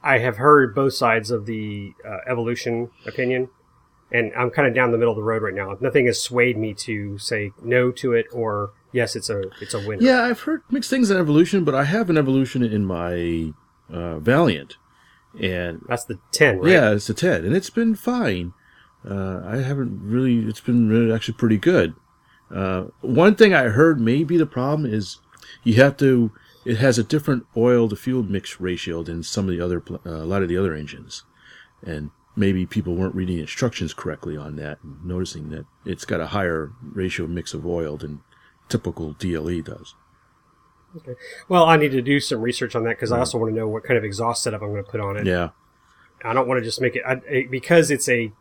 I have heard both sides of the uh, evolution opinion, and I'm kind of down the middle of the road right now. Nothing has swayed me to say no to it or yes, it's a it's a winner. Yeah, I've heard mixed things on Evolution, but I have an Evolution in my uh, Valiant, and That's the 10, right? yeah, it's a 10, and it's been fine. Uh, I haven't really. It's been really actually pretty good. Uh, one thing I heard may be the problem is you have to. It has a different oil to fuel mix ratio than some of the other uh, a lot of the other engines, and maybe people weren't reading instructions correctly on that, and noticing that it's got a higher ratio mix of oil than typical DLE does. Okay. Well, I need to do some research on that because I also want to know what kind of exhaust setup I'm going to put on it. Yeah, I don't want to just make it I, it- because it's a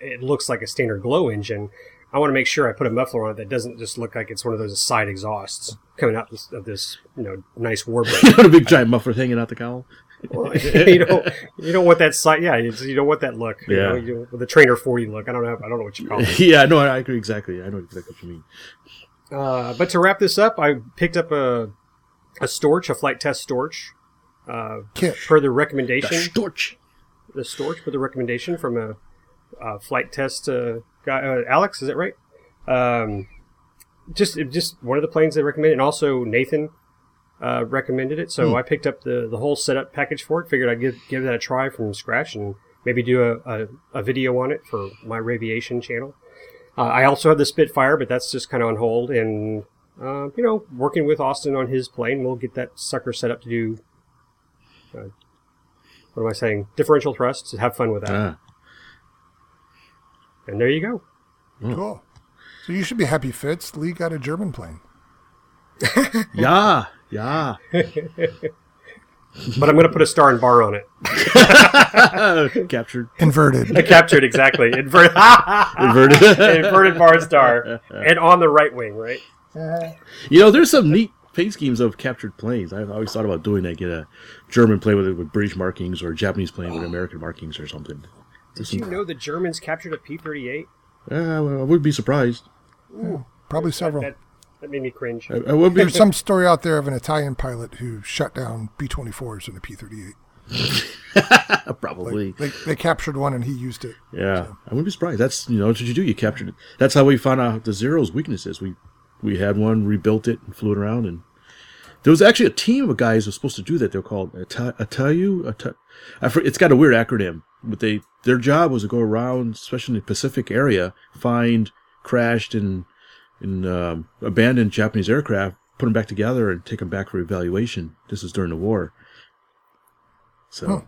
it looks like a standard glow engine. I want to make sure I put a muffler on it that doesn't just look like it's one of those side exhausts coming out this, of this you know nice warbird. a big giant muffler hanging out the cowl. Well, you don't you don't want that side. Yeah, you, you don't want that look. You Yeah. know, you, the trainer forty look. I don't know. I don't know what you call it. yeah, no, I agree exactly. I know exactly what you mean. Uh, but to wrap this up, I picked up a a Storch, a Flite Test Storch, uh, Kit. per the recommendation. Storch. the Storch per the recommendation from a, a Flite Test uh, guy, uh, Alex. Is that right? Um, just just one of the planes they recommended, and also Nathan uh, recommended it. So I picked up the the whole setup package for it. Figured I'd give give that a try from scratch and maybe do a, a, a video on it for my Raviation channel. Uh, I also have the Spitfire, but that's just kind of on hold. And uh, you know, working with Austin on his plane, we'll get that sucker set up to do. Uh, what am I saying? Differential thrust. Have fun with that. Ah, And there you go. Cool. So you should be happy, Fitz. Lee got a German plane. yeah, yeah. But I'm going to put a star and bar on it. Captured, Inverted. I captured exactly. Inverted, inverted. inverted bar star. And on the right wing, right? you know, there's some neat paint schemes of captured planes. I've always thought about doing that. Get a German plane with with British markings, or a Japanese plane with American markings, or something. Did you know the Germans captured a P 38? Uh, well, I would be surprised. Probably several. That, that made me cringe. I, I would be. There's some story out there of an Italian pilot who shut down B-24s in a P-38. probably. They, they captured one and he used it. Yeah, I wouldn't be surprised. That's you know that's what you do. You captured it. That's how we found out the Zero's weaknesses. We we had one, rebuilt it, and flew it around. And there was actually a team of guys who were supposed to do that. They're called Ata- Atayu. Ata- I for, it's got a weird acronym, but they their job was to go around, especially in the Pacific area, find crashed and, and um, abandoned Japanese aircraft, put them back together, and take them back for evaluation. This was during the war. So, Huh.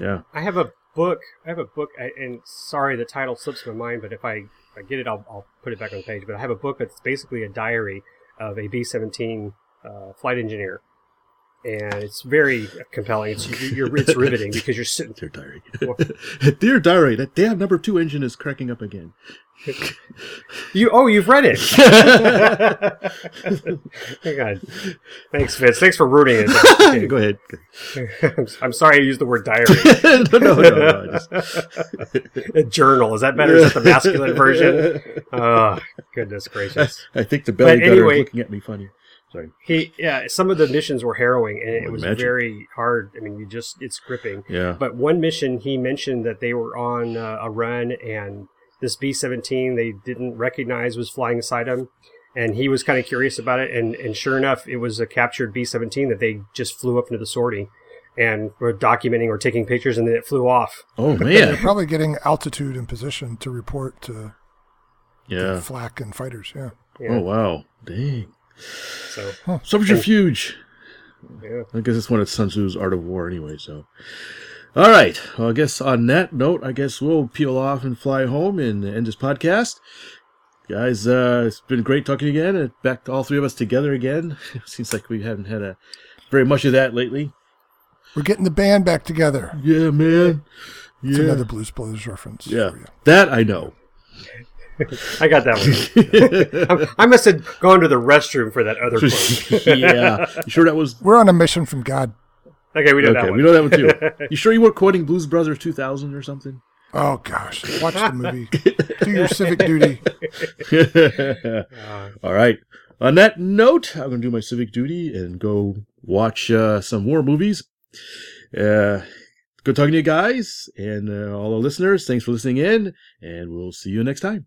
yeah. I have a book. I have a book, and sorry, the title slips my mind. But if I, if I get it, I'll, I'll put it back on the page. But I have a book that's basically a diary of a B-17 uh, flight engineer, and it's very compelling. It's you're, it's riveting because you're sitting. Dear diary. Dear diary, that damn number two engine is cracking up again. You oh, you've read it. oh, God. Thanks, Vince. Thanks for ruining it. Go ahead. I'm, sorry I used the word diary. no, no, no, no. Just- a journal is that better? Is that the masculine version? Oh, goodness gracious. I think the belly anyway- is looking at me funny. Sorry. He yeah, some of the missions were harrowing and it was imagine. very hard. I mean, you just it's gripping. Yeah. But one mission, he mentioned that they were on uh, a run and this B 17 they didn't recognize was flying beside him. And he was kind of curious about it. And, and sure enough, it was a captured B 17 that they just flew up into the sortie and were documenting or taking pictures and then it flew off. Oh They're man. probably getting altitude and position to report to Yeah. flak and fighters. Yeah. Yeah. Oh wow. Dang. So, Subterfuge. yeah. I guess it's one of Sun Tzu's Art of War anyway, so. All right. Well, I guess on that note, I guess we'll peel off and fly home and end this podcast. Guys, uh, it's been great talking again. and Back to all three of us together again. Seems like we haven't had a very much of that lately. We're getting the band back together. Yeah, man. It's Yeah. another Blues Brothers reference. Yeah. for you. That I know. I got that one. I must have gone to the restroom for that other quote. yeah. You sure that was We're on a mission from God. Okay, we know that one. We know that one too. You sure you weren't quoting Blues Brothers 2000 or something? Oh gosh, watch the movie. Do your civic duty. All right. On that note, I'm going to do my civic duty and go watch uh, some war movies. Uh, good talking to you guys and uh, all the listeners. Thanks for listening in, and we'll see you next time.